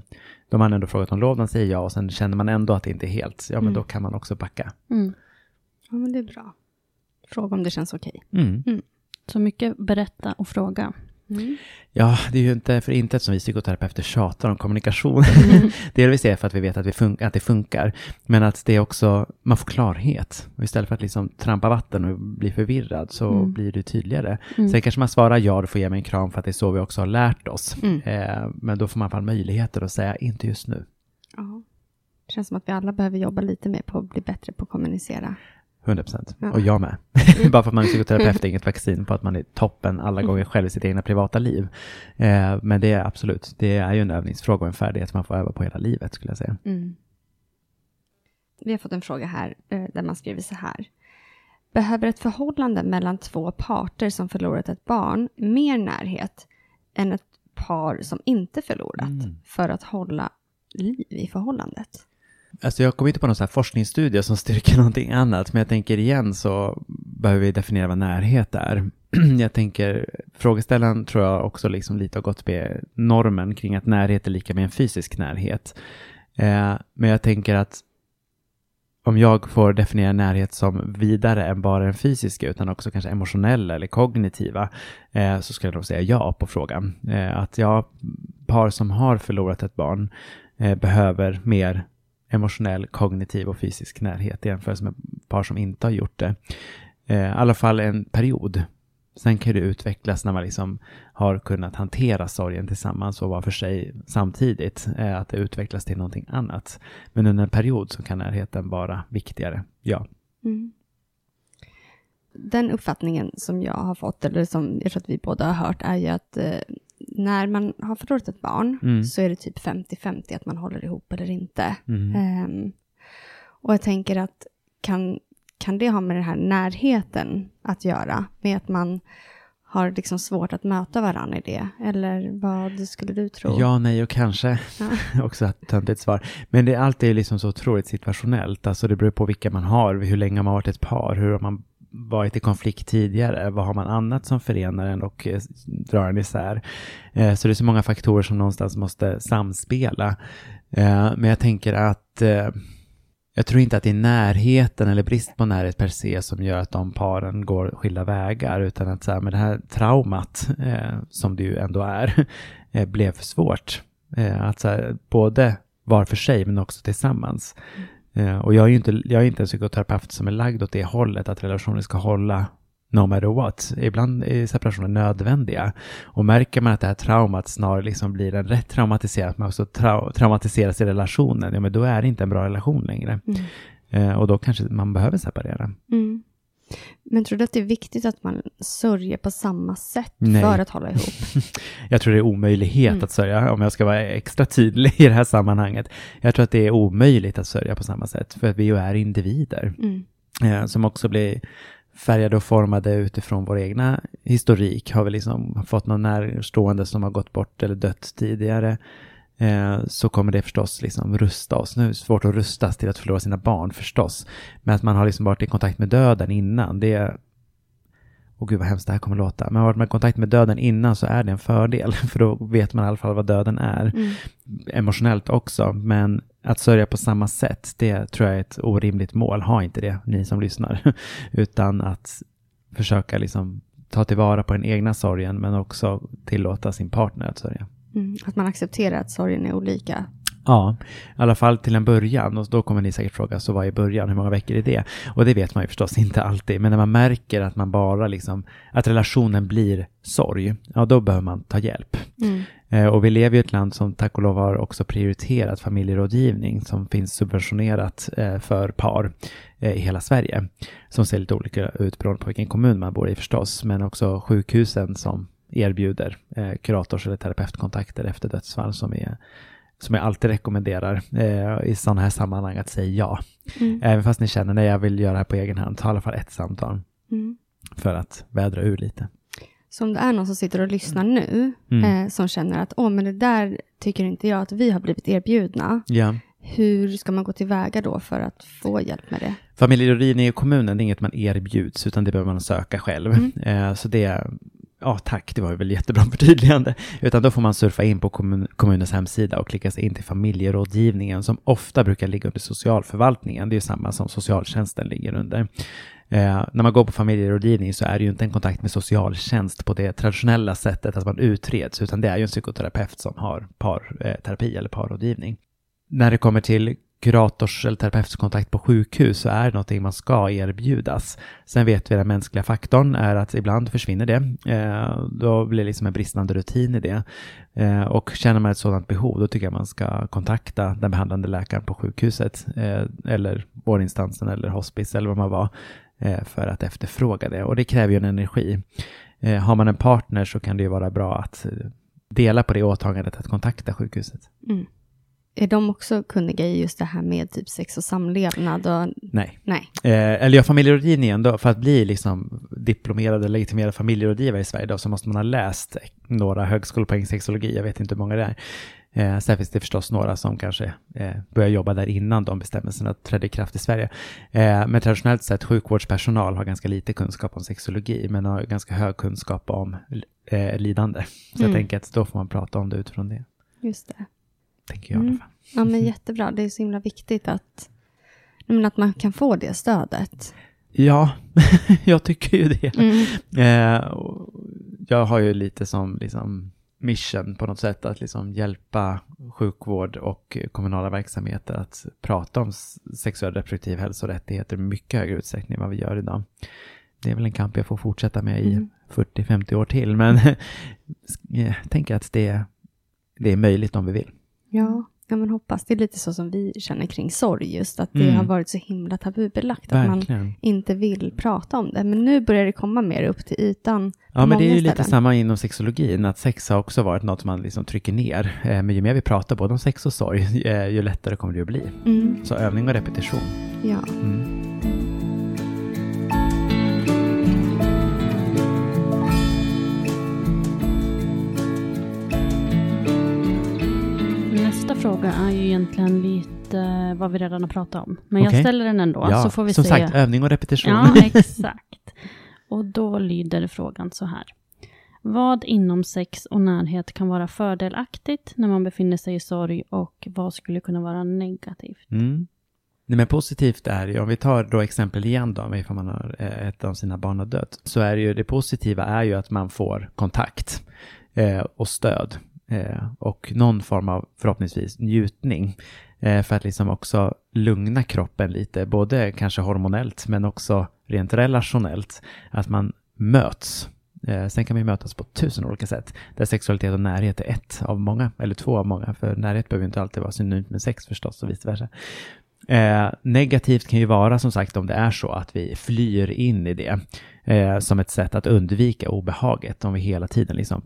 Då har man ändå frågat om lov, de säger ja och sen känner man ändå att det inte är helt. Ja, men Mm. då kan man också backa. Mm. Ja, men det är bra. Fråga om det känns okej. Mm. Så mycket berätta och fråga. Ja, det är ju inte för intet som vi psykoterapeuter tjatar om kommunikation. [laughs] Delvis är det för att vi vet att, vi fun- att det funkar, men att det är också, man får klarhet. Och istället för att liksom trampa vatten och bli förvirrad så Mm. blir det tydligare. Mm. Sen kanske man svarar ja, du får ge mig en kram för att det är så vi också har lärt oss. Mm. Eh, men då får man i alla möjligheter att säga inte just nu. Ja. Det känns som att vi alla behöver jobba lite mer på att bli bättre på att kommunicera. 100 proccent. Ja. Och jag med. [laughs] Bara för att man är psykoterapeut är inget vaccin på att man är toppen alla gånger själv i sitt egna privata liv. Eh, men det är absolut, det är ju en övningsfråga och en färdighet man får öva på hela livet skulle jag säga. Mm. Vi har fått en fråga här eh, där man skriver så här. Behöver ett förhållande mellan två parter som förlorat ett barn mer närhet än ett par som inte förlorat Mm. för att hålla liv i förhållandet? Alltså jag kommer inte på någon så här forskningsstudie som styrker [laughs] någonting annat, men jag tänker igen så behöver vi definiera vad närhet är. [clears throat] jag tänker, frågeställaren tror jag också liksom lite har gått med normen kring att närhet är lika med en fysisk närhet. Eh, men jag tänker att om jag får definiera närhet som vidare än bara den fysiska utan också kanske emotionella eller kognitiva eh, så skulle jag nog säga ja på frågan. Eh, att ja, par som har förlorat ett barn eh, behöver mer emotionell, kognitiv och fysisk närhet i jämförelse med par som inte har gjort det. Eh, I alla fall en period. Sen kan det utvecklas när man liksom har kunnat hantera sorgen tillsammans och var för sig samtidigt. Eh, att det utvecklas till någonting annat. Men under en period så kan närheten vara viktigare. Ja. Mm. Den uppfattningen som jag har fått, eller som jag tror att vi båda har hört, är ju att eh, när man har förlorat ett barn Mm. så är det typ 50-50 att man håller ihop eller inte. Mm. Ehm, och jag tänker att kan, kan det ha med den här närheten att göra? Med att man har liksom svårt att möta varandra i det? Eller vad skulle du tro? Ja, nej och kanske. Ja. [laughs] Också ett töntigt svar. Men det, allt är liksom så otroligt situationellt. Alltså det beror på vilka man har, hur länge man har varit ett par, hur har man varit i konflikt tidigare, vad har man annat som förenar en och eh, drar en isär. Eh, så det är så många faktorer som någonstans måste samspela. Eh, men jag tänker att jag tror inte att det är närheten eller brist på närhet per se som gör att de paren går skilda vägar, utan att så här, med det här traumat, eh, som det ju ändå är, [laughs] eh, blev för svårt. Eh, att så här, både var för sig men också tillsammans. Eh, och jag är ju inte, jag är inte en psykoterapeut som är lagd åt det hållet, att relationer ska hålla no matter what. Ibland är separationer nödvändiga. Och märker man att det här traumat snarare liksom blir en rätt traumatiserad, att man också trau- traumatiseras i relationen, ja men då är det inte en bra relation längre. Mm. Eh, och då kanske man behöver separera. Mm. Men tror du att det är viktigt att man sörjer på samma sätt Nej. för att hålla ihop? [laughs] Jag tror det är omöjlighet Mm. att sörja, om jag ska vara extra tydlig i det här sammanhanget. Jag tror att det är omöjligt att sörja på samma sätt, för att vi ju är individer. Mm. eh, som också blir färgade och formade utifrån vår egna historik. Har vi liksom fått någon närstående som har gått bort eller dött tidigare eh, så kommer det förstås liksom rusta oss. Nu är det svårt att rustas till att förlora sina barn förstås. Men att man har liksom varit i kontakt med döden innan, det är Åh gud vad hemskt det här kommer låta. Men har man varit med kontakt med döden innan så är det en fördel. [laughs] För då vet man i alla fall vad döden är. Mm. Emotionellt också. Men att sörja på samma sätt, det tror jag är ett orimligt mål. Ha inte det, ni som lyssnar. [laughs] Utan att försöka liksom ta tillvara på den egna sorgen men också tillåta sin partner att sörja. Mm. Att man accepterar att sorgen är olika. Ja, i alla fall till en början. Och då kommer ni säkert fråga, så vad är början? Hur många veckor är det? Och det vet man ju förstås [laughs] inte alltid. Men när man märker att man bara liksom, att relationen blir sorg, ja då behöver man ta hjälp. Mm. Eh, Och vi lever i ett land som tack och lov har också prioriterat familjerådgivning som finns subventionerat eh, för par eh, i hela Sverige. Som ser lite olika ut beroende på vilken kommun man bor i förstås, men också sjukhusen som erbjuder eh, kurators eller terapeutkontakter efter dödsfall som är som jag alltid rekommenderar eh, i sådana här sammanhang att säga ja. Mm. Även fast ni känner, nej jag vill göra det här på egen hand, ta i alla fall ett samtal Mm. för att vädra ur lite. Så om det är någon som sitter och lyssnar nu, Mm. eh, som känner att åh, men det där tycker inte jag att vi har blivit erbjudna. Ja. Hur ska man gå tillväga då för att få hjälp med det? Familjerådgivning i kommunen, det är inget man erbjuds, utan det behöver man söka själv. Mm. Eh, så det, ja tack, det var väl jättebra [laughs] förtydligande. Utan då får man surfa in på kommun, kommunens hemsida och klicka sig in till familjerådgivningen, som ofta brukar ligga under socialförvaltningen. Det är ju samma som socialtjänsten ligger under. Eh, när man går på familjerådgivning så är det ju inte en kontakt med socialtjänst på det traditionella sättet att man utreds, utan det är ju en psykoterapeut som har parterapi eh, eller parrådgivning. När det kommer till kurators eller terapeutskontakt på sjukhus så är det någonting man ska erbjudas. Sen vet vi att den mänskliga faktorn är att ibland försvinner det. Eh, då blir det liksom en bristande rutin i det. Eh, och känner man ett sådant behov, då tycker jag man ska kontakta den behandlande läkaren på sjukhuset eh, eller vårdinstansen eller hospice eller vad man var eh, för att efterfråga det. Och det kräver ju en energi. Eh, har man en partner så kan det ju vara bra att eh, dela på det åtagandet att kontakta sjukhuset. Mm. Är de också kunniga i just det här med typ sex och samlevnad? Och... Nej. Nej. Eh, eller ja, familjerådgivningen då, för att bli liksom diplomerad eller legitimerad familjerådgivare i Sverige då, så måste man ha läst några högskolepoäng sexologi, jag vet inte hur många det är. Eh, sen finns det förstås några som kanske eh, börjar jobba där innan de bestämmelserna trädde i kraft i Sverige. Eh, men traditionellt sett, sjukvårdspersonal har ganska lite kunskap om sexologi, men har ganska hög kunskap om eh, lidande. Så Mm. jag tänker att då får man prata om det utifrån det, Just det. Tänker jag i alla Mm. fall. Ja, men jättebra. Det är så himla viktigt att, men att man kan få det stödet. Ja, [laughs] jag tycker ju det. Mm. Eh, och jag har ju lite som liksom mission på något sätt att liksom hjälpa sjukvård och kommunala verksamheter att prata om sexuell reproduktiv hälsa och rättigheter i mycket högre utsträckning än vad vi gör idag. Det är väl en kamp jag får fortsätta med i Mm. 40-50 år till, men [laughs] jag tänker att det, det är möjligt om vi vill. Ja, ja, men hoppas. Det är lite så som vi känner kring sorg, just att det Mm. har varit så himla tabubelagt. Att man inte vill prata om det. Men nu börjar det komma mer upp till ytan. Ja, men det är ju lite ställen. samma inom sexologin, att sex har också varit något man liksom trycker ner. Eh, Men ju mer vi pratar både om sex och sorg, [laughs] eh, ju lättare kommer det att bli. Mm, Så övning och repetition. ja. Mm. Nästa fråga är ju egentligen lite vad vi redan har pratat om. Men jag Okej. ställer den ändå, Ja, så får vi som se. sagt, övning och repetition. Ja, [laughs] exakt. Och då lyder frågan så här. Vad inom sex och närhet kan vara fördelaktigt när man befinner sig i sorg och vad skulle kunna vara negativt? Mm. Nej, men positivt är ju, om vi tar då exempel igen då, ifall man har eh, ett av sina barn har dött, så är det ju det positiva är ju att man får kontakt eh, och stöd Eh, och någon form av förhoppningsvis njutning eh, för att liksom också lugna kroppen lite, både kanske hormonellt men också rent relationellt, att man möts. Eh, sen kan vi mötas på tusen olika sätt, där sexualitet och närhet är ett av många, eller två av många, för närhet behöver ju inte alltid vara synonymt med sex förstås och vice versa. Eh, negativt kan ju vara som sagt om det är så att vi flyr in i det eh, som ett sätt att undvika obehaget om vi hela tiden liksom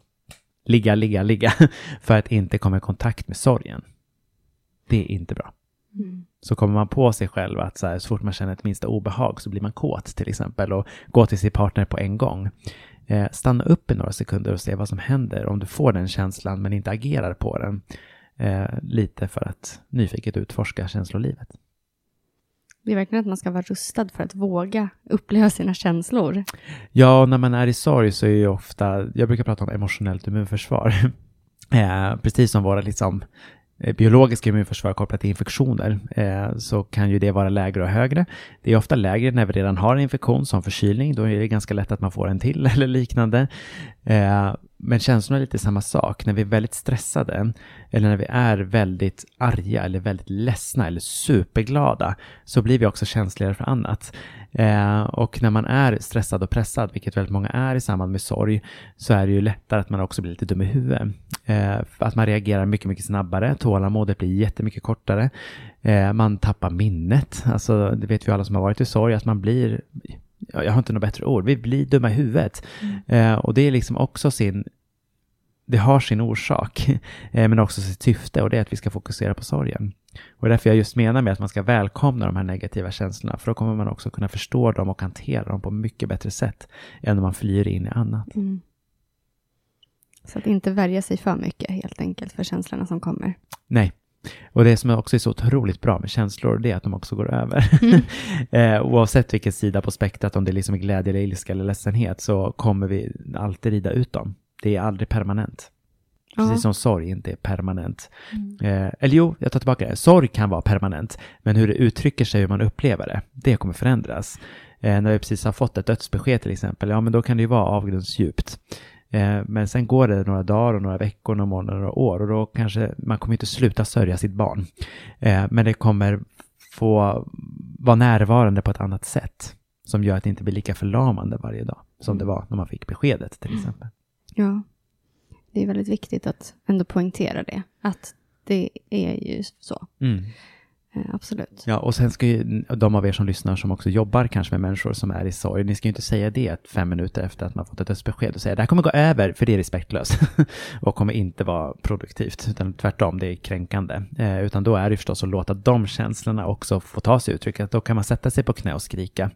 ligga, ligga, ligga [laughs] för att inte komma i kontakt med sorgen. Det är inte bra. Mm. Så kommer man på sig själv att så, här, så fort man känner ett minsta obehag så blir man kåt till exempel och går till sin partner på en gång. Eh, stanna upp i några sekunder och se vad som händer om du får den känslan men inte agerar på den. Eh, lite för att nyfiket utforska känslolivet. Det är verkligen att man ska vara rustad för att våga uppleva sina känslor. Ja, när man är i sorg så är ju ofta, jag brukar prata om emotionellt immunförsvar. [laughs] eh, precis som våra liksom, eh, biologiska immunförsvar kopplat till infektioner eh, så kan ju det vara lägre och högre. Det är ofta lägre när vi redan har en infektion som förkylning, då är det ganska lätt att man får en till [laughs] eller liknande. Eh, men känslorna är lite samma sak. När vi är väldigt stressade eller när vi är väldigt arga eller väldigt ledsna eller superglada så blir vi också känsligare för annat. Eh, och när man är stressad och pressad, vilket väldigt många är i samband med sorg, så är det ju lättare att man också blir lite dum i huvudet. Eh, att man reagerar mycket, mycket snabbare, tålamodet blir jättemycket kortare, eh, man tappar minnet, alltså det vet vi alla som har varit i sorg, att man blir jag har inte något bättre ord, vi blir dumma i huvudet. Eh, och det är liksom också sin, det har sin orsak, [laughs] eh, men också sitt syfte och det är att vi ska fokusera på sorgen. Och därför jag just menar med att man ska välkomna de här negativa känslorna, för då kommer man också kunna förstå dem och hantera dem på mycket bättre sätt än om man flyr in i annat. Mm. Så att inte värja sig för mycket helt enkelt för känslorna som kommer. Nej. Och det som också är så otroligt bra med känslor, det är att de också går över. Mm. [laughs] eh, oavsett vilken sida på spektrat, om det är liksom glädje, eller ilska eller ledsenhet, så kommer vi alltid rida ut dem. Det är aldrig permanent. Precis ja. som sorg inte är permanent. Mm. Eh, eller jo, jag tar tillbaka det. Sorg kan vara permanent, men hur det uttrycker sig, hur man upplever det, det kommer förändras. Eh, när vi precis har fått ett dödsbesked till exempel, ja men då kan det ju vara avgrundsdjupt. Eh, men sen går det några dagar och några veckor, några månader, några år och då kanske man kommer inte sluta sörja sitt barn. Eh, men det kommer få vara närvarande på ett annat sätt som gör att det inte blir lika förlamande varje dag som det var när man fick beskedet till exempel. Ja, det är väldigt viktigt att ändå poängtera det, att det är ju så. Mm. Eh, absolut. Ja, och sen ska ju de av er som lyssnar som också jobbar kanske med människor som är i sorg, ni ska ju inte säga det fem minuter efter att man fått ett dödsbesked och säga det här kommer gå över, för det är respektlöst [laughs] och kommer inte vara produktivt, utan tvärtom, det är kränkande. Eh, utan då är det förstås att låta de känslorna också få ta sig uttryck, att då kan man sätta sig på knä och skrika.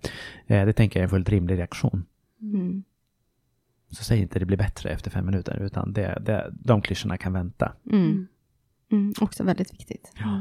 Eh, det tänker jag är en fullt rimlig reaktion. Mm. Så säg inte det blir bättre efter fem minuter, utan det, det, de klyschorna kan vänta. Mm. Mm, också väldigt viktigt. Ja.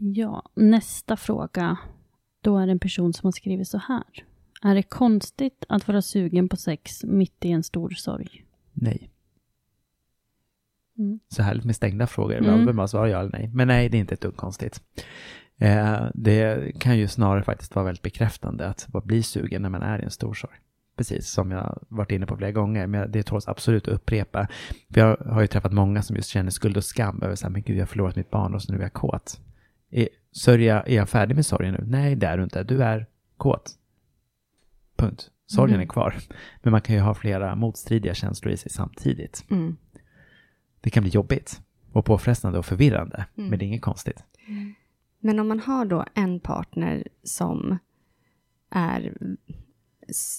Ja, nästa fråga. Då är det en person som har skrivit så här. Är det konstigt att vara sugen på sex mitt i en stor sorg? Nej. Mm. Så härligt med stängda frågor. Mm. Man behöver svara ja eller nej. Men nej, det är inte ett dugg konstigt. Eh, det kan ju snarare faktiskt vara väldigt bekräftande att bli sugen när man är i en stor sorg. Precis som jag varit inne på flera gånger, men det tåls absolut att upprepa. För jag har ju träffat många som just känner skuld och skam över så här, men gud, jag har förlorat mitt barn och så nu är jag kåt. Sörja, är jag färdig med sorgen nu? Nej, det är du inte. Du är kåt. Punkt. Sorgen mm. är kvar. Men man kan ju ha flera motstridiga känslor i sig samtidigt. Mm. Det kan bli jobbigt och påfrestande och förvirrande, mm. men det är inget konstigt. Men om man har då en partner som är,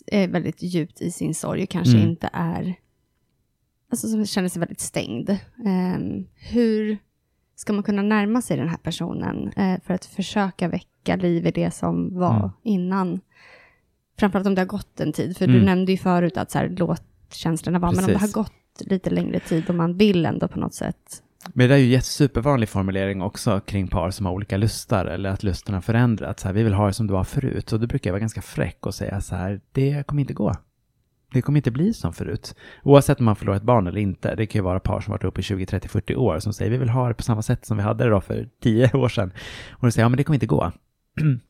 är väldigt djupt i sin sorg och kanske mm. inte är, alltså som känner sig väldigt stängd. Um, hur ska man kunna närma sig den här personen uh, för att försöka väcka liv i det som var mm. innan? Framförallt om det har gått en tid, för mm. du nämnde ju förut att så här, låt känslorna vara, men om det har gått lite längre tid och man vill ändå på något sätt men det är ju en supervanlig formulering också kring par som har olika lustar eller att lusten förändrats. vi vill ha det som det var förut. Och då brukar jag vara ganska fräck och säga så här, det kommer inte gå. Det kommer inte bli som förut. Oavsett om man förlorar ett barn eller inte. Det kan ju vara par som varit uppe i 20, 30, 40 år som säger vi vill ha det på samma sätt som vi hade det då för 10 [laughs] år sedan. Och du säger ja men det kommer inte gå. [clears throat]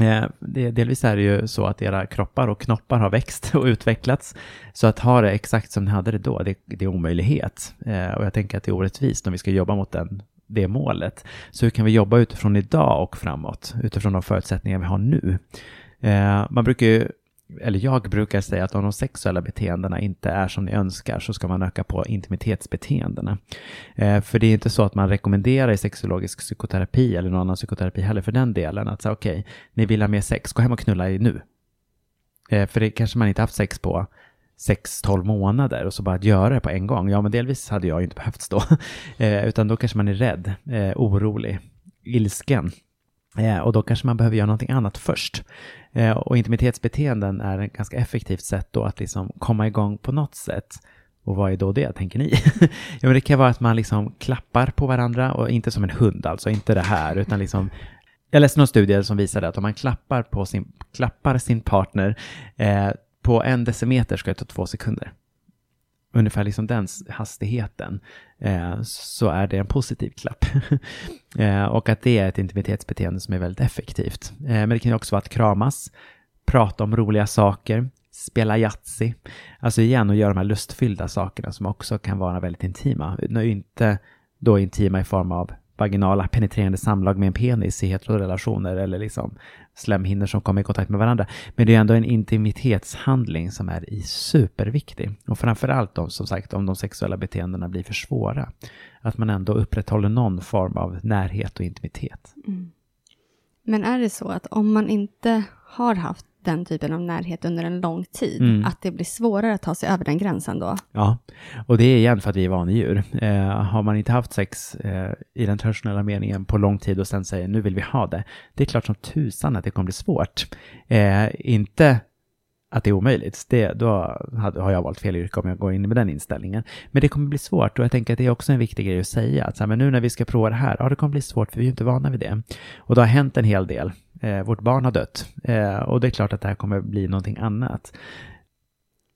Eh, det, delvis är det ju så att era kroppar och knoppar har växt och utvecklats. Så att ha det exakt som ni hade det då, det, det är omöjlighet. Eh, och jag tänker att det är orättvist om vi ska jobba mot den, det målet. Så hur kan vi jobba utifrån idag och framåt, utifrån de förutsättningar vi har nu? Eh, man brukar ju eller jag brukar säga att om de sexuella beteendena inte är som ni önskar så ska man öka på intimitetsbeteendena. Eh, för det är inte så att man rekommenderar i sexologisk psykoterapi eller någon annan psykoterapi heller för den delen att säga okej, okay, ni vill ha mer sex, gå hem och knulla er nu. Eh, för det kanske man inte haft sex på 6-12 månader och så bara att göra det på en gång. Ja, men delvis hade jag inte behövt stå, [laughs] eh, utan då kanske man är rädd, eh, orolig, ilsken. Eh, och då kanske man behöver göra någonting annat först. Eh, och intimitetsbeteenden är ett ganska effektivt sätt då att liksom komma igång på något sätt. Och vad är då det, tänker ni? [laughs] ja, men det kan vara att man liksom klappar på varandra och inte som en hund, alltså inte det här, utan liksom jag läste någon studie som visade att om man klappar, på sin, klappar sin partner eh, på en decimeter ska det ta två sekunder. Ungefär liksom den hastigheten eh, så är det en positiv klapp. [laughs] eh, och att det är ett intimitetsbeteende som är väldigt effektivt. Eh, men det kan ju också vara att kramas, prata om roliga saker, spela Yatzy. Alltså igen, och göra de här lustfyllda sakerna som också kan vara väldigt intima. Inte då intima i form av vaginala penetrerande samlag med en penis i heterorelationer eller liksom slemhinnor som kommer i kontakt med varandra. Men det är ändå en intimitetshandling som är superviktig. Och framförallt om, som sagt, om de sexuella beteendena blir för svåra. Att man ändå upprätthåller någon form av närhet och intimitet. Mm. Men är det så att om man inte har haft den typen av närhet under en lång tid, mm. att det blir svårare att ta sig över den gränsen då? Ja, och det är igen för att vi är vanedjur. Eh, har man inte haft sex eh, i den traditionella meningen på lång tid och sen säger nu vill vi ha det, det är klart som tusan att det kommer bli svårt. Eh, inte att det är omöjligt, det, då har jag valt fel yrke om jag går in med den inställningen. Men det kommer bli svårt och jag tänker att det är också en viktig grej att säga. Att så här, men nu när vi ska prova det här, ja det kommer bli svårt för vi är ju inte vana vid det. Och det har hänt en hel del. Eh, vårt barn har dött eh, och det är klart att det här kommer bli någonting annat.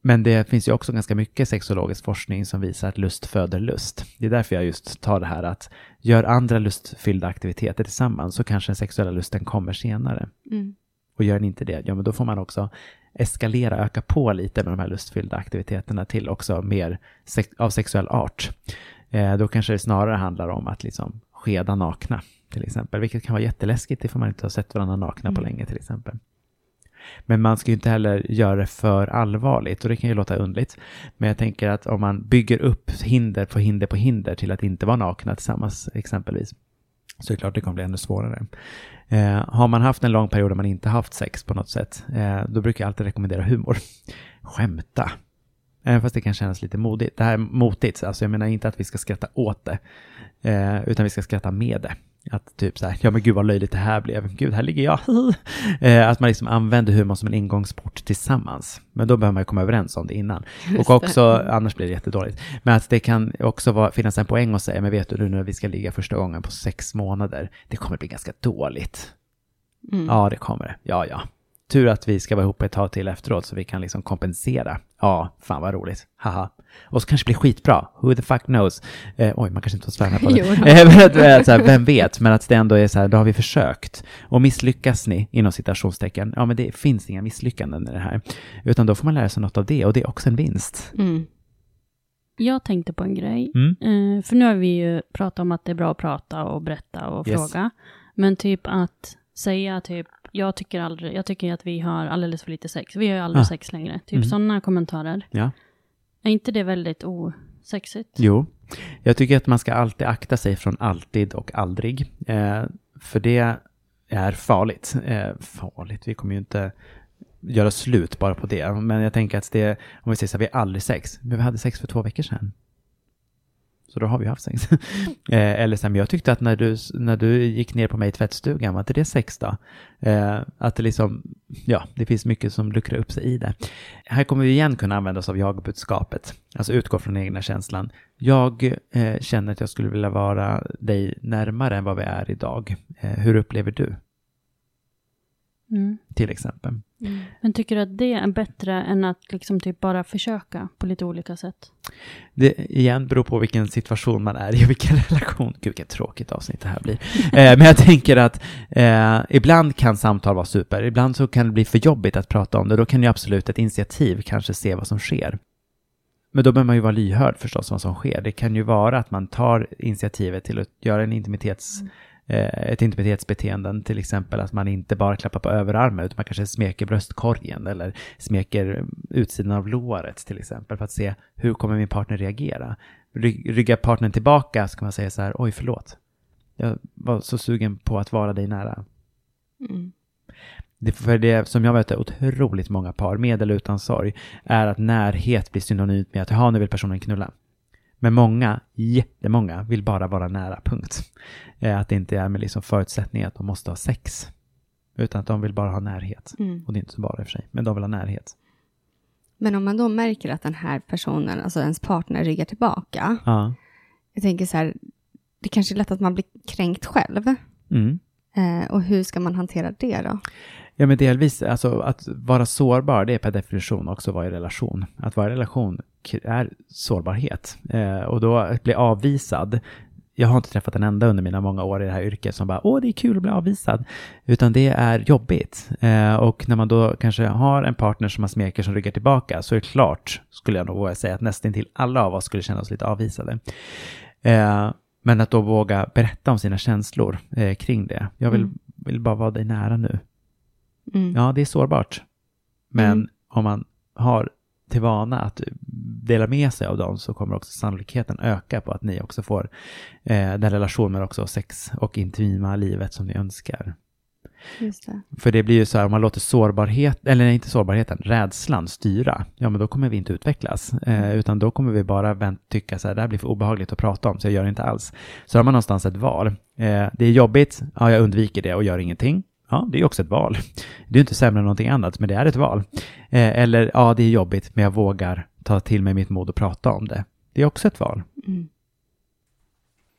Men det finns ju också ganska mycket sexologisk forskning som visar att lust föder lust. Det är därför jag just tar det här att gör andra lustfyllda aktiviteter tillsammans så kanske den sexuella lusten kommer senare. Mm. Och gör den inte det, ja men då får man också eskalera, öka på lite med de här lustfyllda aktiviteterna till också mer sex av sexuell art. Eh, då kanske det snarare handlar om att liksom skeda nakna till exempel, vilket kan vara jätteläskigt ifall man inte har sett varandra nakna mm. på länge till exempel. Men man ska ju inte heller göra det för allvarligt och det kan ju låta undligt. Men jag tänker att om man bygger upp hinder på hinder på hinder till att inte vara nakna tillsammans exempelvis, så är det klart det kommer bli ännu svårare. Eh, har man haft en lång period där man inte haft sex på något sätt, eh, då brukar jag alltid rekommendera humor. [laughs] Skämta. Även fast det kan kännas lite modigt. Det här är motigt, alltså jag menar inte att vi ska skratta åt det, eh, utan vi ska skratta med det. Att typ så här, ja men gud vad löjligt det här blev, gud här ligger jag. [laughs] eh, att man liksom använder humor som en ingångsport tillsammans. Men då behöver man ju komma överens om det innan. Just och också, det. annars blir det jättedåligt. Men att det kan också vara, finnas en poäng att säga, men vet du nu när vi ska ligga första gången på sex månader, det kommer bli ganska dåligt. Mm. Ja, det kommer det. Ja, ja. Tur att vi ska vara ihop ett tag till efteråt så vi kan liksom kompensera. Ja, fan vad roligt. Haha. Och så kanske det blir skitbra. Who the fuck knows? Eh, oj, man kanske inte får svära på [laughs] det. så här, vem vet? Men att det ändå är så här, då har vi försökt. Och misslyckas ni, inom citationstecken, ja men det finns inga misslyckanden i det här. Utan då får man lära sig något av det och det är också en vinst. Mm. Jag tänkte på en grej. Mm. Eh, för nu har vi ju pratat om att det är bra att prata och berätta och yes. fråga. Men typ att säga typ jag tycker, aldrig, jag tycker att vi har alldeles för lite sex. Vi har ju aldrig ah. sex längre. Typ mm. sådana kommentarer. Ja. Är inte det väldigt osexigt? Jo, jag tycker att man ska alltid akta sig från alltid och aldrig. Eh, för det är farligt. Eh, farligt, vi kommer ju inte göra slut bara på det. Men jag tänker att det, om vi säger så här, vi har aldrig sex. Men vi hade sex för två veckor sedan. Så då har vi haft sex. [laughs] eh, eller sen, jag tyckte att när du, när du gick ner på mig i tvättstugan, var inte det sex då? Eh, att det liksom, ja, det finns mycket som luckrar upp sig i det. Här kommer vi igen kunna använda oss av jag-budskapet. Alltså utgå från den egna känslan. Jag eh, känner att jag skulle vilja vara dig närmare än vad vi är idag. Eh, hur upplever du? Mm. Till exempel. Mm. Men tycker du att det är bättre än att liksom typ bara försöka på lite olika sätt? Det igen beror på vilken situation man är i och vilken [laughs] relation. Gud vilket tråkigt avsnitt det här blir. eh, men jag tänker att eh, ibland kan samtal vara super, ibland så kan det bli för jobbigt att prata om det. Då kan ju absolut ett initiativ kanske se vad som sker. Men då behöver man ju vara lyhörd förstås vad som sker. Det kan ju vara att man tar initiativet till att göra en intimitets mm ett intimitetsbeteenden, till exempel att man inte bara klappar på överarmen utan man kanske smeker bröstkorgen eller smeker utsidan av låret till exempel för att se hur kommer min partner reagera. Ryggar partnern tillbaka så kan man säga så här, oj förlåt, jag var så sugen på att vara dig nära. Mm. Det, för det som jag möter otroligt många par, med eller utan sorg, är att närhet blir synonymt med att, jaha, nu vill personen knulla. Men många, jättemånga, vill bara vara nära, punkt. Eh, att det inte är med liksom förutsättning att de måste ha sex. Utan att de vill bara ha närhet. Mm. Och det är inte så bara i och för sig, men de vill ha närhet. Men om man då märker att den här personen, alltså ens partner, ryggar tillbaka. Ja. Jag tänker så här, det kanske är lätt att man blir kränkt själv. Mm. Eh, och hur ska man hantera det då? Ja, men delvis, alltså att vara sårbar, det är per definition också att vara i relation. Att vara i relation är sårbarhet. Eh, och då att bli avvisad, jag har inte träffat en enda under mina många år i det här yrket som bara åh det är kul att bli avvisad. Utan det är jobbigt. Eh, och när man då kanske har en partner som man smeker som ryggar tillbaka så är det klart, skulle jag nog våga säga, att nästan till alla av oss skulle känna oss lite avvisade. Eh, men att då våga berätta om sina känslor eh, kring det. Jag vill, mm. vill bara vara dig nära nu. Mm. Ja, det är sårbart. Men mm. om man har till vana att dela med sig av dem så kommer också sannolikheten öka på att ni också får eh, den relation men också sex och intima livet som ni önskar. Det. För det blir ju så här, om man låter sårbarhet, eller inte sårbarheten, rädslan styra, ja men då kommer vi inte utvecklas, eh, mm. utan då kommer vi bara tycka så här, det här blir för obehagligt att prata om, så jag gör det inte alls. Så har man någonstans ett val. Eh, det är jobbigt, ja jag undviker det och gör ingenting. Ja, det är också ett val. Det är inte sämre än någonting annat, men det är ett val. Eh, eller, ja, det är jobbigt, men jag vågar ta till mig mitt mod och prata om det. Det är också ett val. Mm.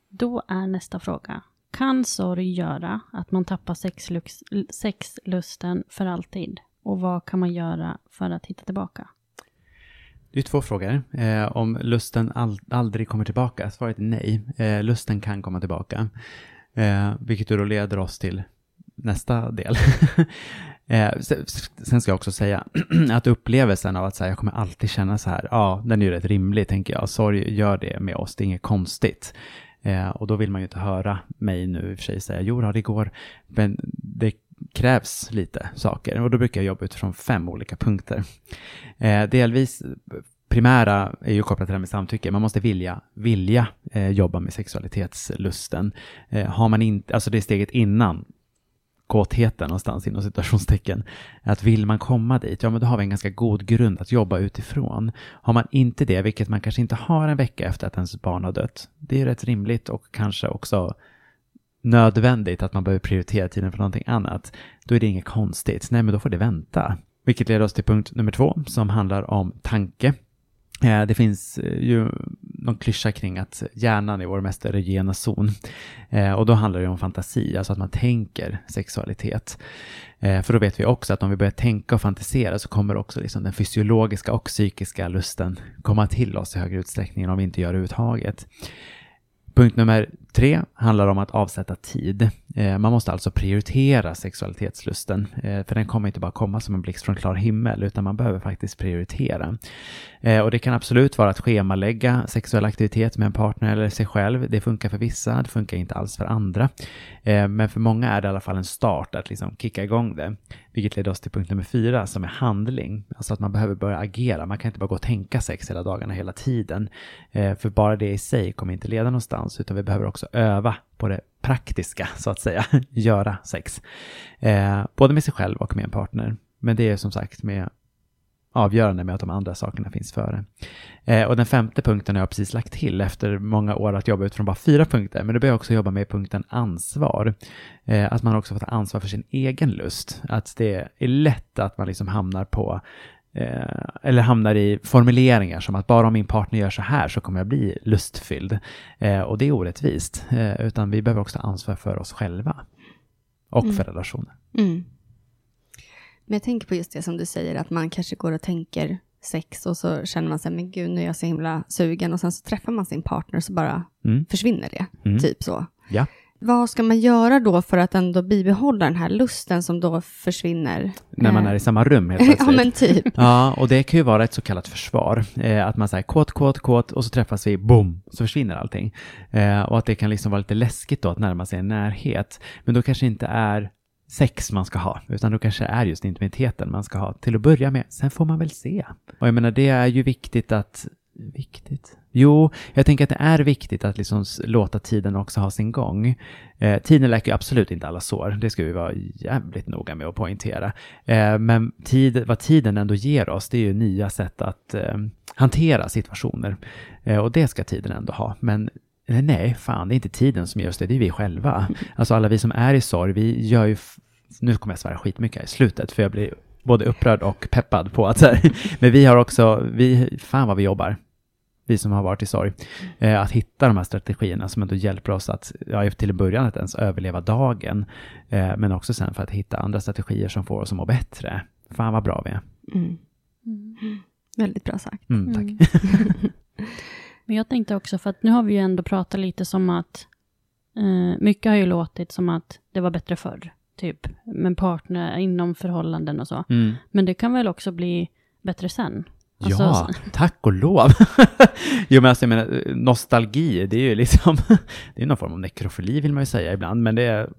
Då är nästa fråga. Kan sorg göra att man tappar sexlux, sexlusten för alltid? Och vad kan man göra för att hitta tillbaka? Det är två frågor. Eh, om lusten all, aldrig kommer tillbaka? Svaret är nej. Eh, lusten kan komma tillbaka. Eh, vilket då leder oss till nästa del. [laughs] eh, sen ska jag också säga [clears throat] att upplevelsen av att så här, jag kommer alltid känna så här, ja, den är ju rätt rimlig tänker jag. Sorg gör det med oss, det är inget konstigt. Eh, och då vill man ju inte höra mig nu i och för sig säga, jo det går, men det krävs lite saker. Och då brukar jag jobba utifrån fem olika punkter. Eh, delvis primära är ju kopplat till det här med samtycke. Man måste vilja, vilja eh, jobba med sexualitetslusten. Eh, har man inte, alltså det är steget innan kåtheten någonstans inom situationstecken. Att vill man komma dit, ja men då har vi en ganska god grund att jobba utifrån. Har man inte det, vilket man kanske inte har en vecka efter att ens barn har dött, det är rätt rimligt och kanske också nödvändigt att man behöver prioritera tiden för någonting annat, då är det inget konstigt. Nej, men då får det vänta. Vilket leder oss till punkt nummer två som handlar om tanke. Eh, det finns eh, ju någon klyscha kring att hjärnan är vår mest erogena zon. Eh, och då handlar det om fantasi, alltså att man tänker sexualitet. Eh, för då vet vi också att om vi börjar tänka och fantisera så kommer också liksom den fysiologiska och psykiska lusten komma till oss i högre utsträckning än om vi inte gör det överhuvudtaget. Punkt nummer tre handlar om att avsätta tid. Eh, man måste alltså prioritera sexualitetslusten, eh, för den kommer inte bara komma som en blixt från klar himmel, utan man behöver faktiskt prioritera. Eh, och det kan absolut vara att schemalägga sexuell aktivitet med en partner eller sig själv. Det funkar för vissa, det funkar inte alls för andra. Men för många är det i alla fall en start att liksom kicka igång det. Vilket leder oss till punkt nummer fyra som är handling. Alltså att man behöver börja agera. Man kan inte bara gå och tänka sex hela dagarna hela tiden. För bara det i sig kommer inte leda någonstans, utan vi behöver också öva på det praktiska, så att säga, [laughs] göra sex. Eh, både med sig själv och med en partner. Men det är som sagt med avgörande med att de andra sakerna finns före. Eh, och den femte punkten har jag precis lagt till efter många år att jobba utifrån bara fyra punkter, men då börjar jag också jobba med punkten ansvar. Eh, att man också får ta ansvar för sin egen lust. Att det är lätt att man liksom hamnar på eller hamnar i formuleringar som att bara om min partner gör så här så kommer jag bli lustfylld. Eh, och det är orättvist, eh, utan vi behöver också ansvar för oss själva och mm. för relationer. Mm. Men jag tänker på just det som du säger, att man kanske går och tänker sex och så känner man sig, men gud, nu är jag så himla sugen och sen så träffar man sin partner så bara mm. försvinner det, mm. typ så. Ja. Vad ska man göra då för att ändå bibehålla den här lusten som då försvinner? När man är i samma rum helt [laughs] plötsligt. ja, men typ. [laughs] Ja, och det kan ju vara ett så kallat försvar. Eh, att man säger kåt, kåt, kåt och så träffas vi, boom, så försvinner allting. Eh, och att det kan liksom vara lite läskigt då att närma sig en närhet. Men då kanske inte är sex man ska ha, utan då kanske är just intimiteten man ska ha till att börja med. Sen får man väl se. Och jag menar, det är ju viktigt att Viktigt? Jo, jag tänker att det är viktigt att liksom låta tiden också ha sin gång. Eh, tiden läker absolut inte alla sår, det ska vi vara jävligt noga med att poängtera. Eh, men tid, vad tiden ändå ger oss, det är ju nya sätt att eh, hantera situationer. Eh, och det ska tiden ändå ha. Men nej, fan, det är inte tiden som gör oss det, det är vi själva. [laughs] Alltså alla vi som är i sorg, vi gör ju, nu kommer jag svära skitmycket i slutet, för jag blir både upprörd och peppad på att så här, [laughs] men vi har också, vi, fan vad vi jobbar vi som har varit i sorg, eh, att hitta de här strategierna som ändå hjälper oss att, ja, till en början att ens överleva dagen, eh, men också sen för att hitta andra strategier som får oss att må bättre. Fan vad bra vi är. Mm. Väldigt bra sagt. Mm, tack. [laughs] Men jag tänkte också, för att nu har vi ju ändå pratat lite som att eh, mycket har ju låtit som att det var bättre förr, typ med partner inom förhållanden och så. Mm. Men det kan väl också bli bättre sen? Alltså, ja, [laughs] tack och lov. [laughs] jo, men alltså, jag menar, nostalgi, det är ju liksom, [laughs] det är någon form av nekrofili vill man ju säga ibland, men det är,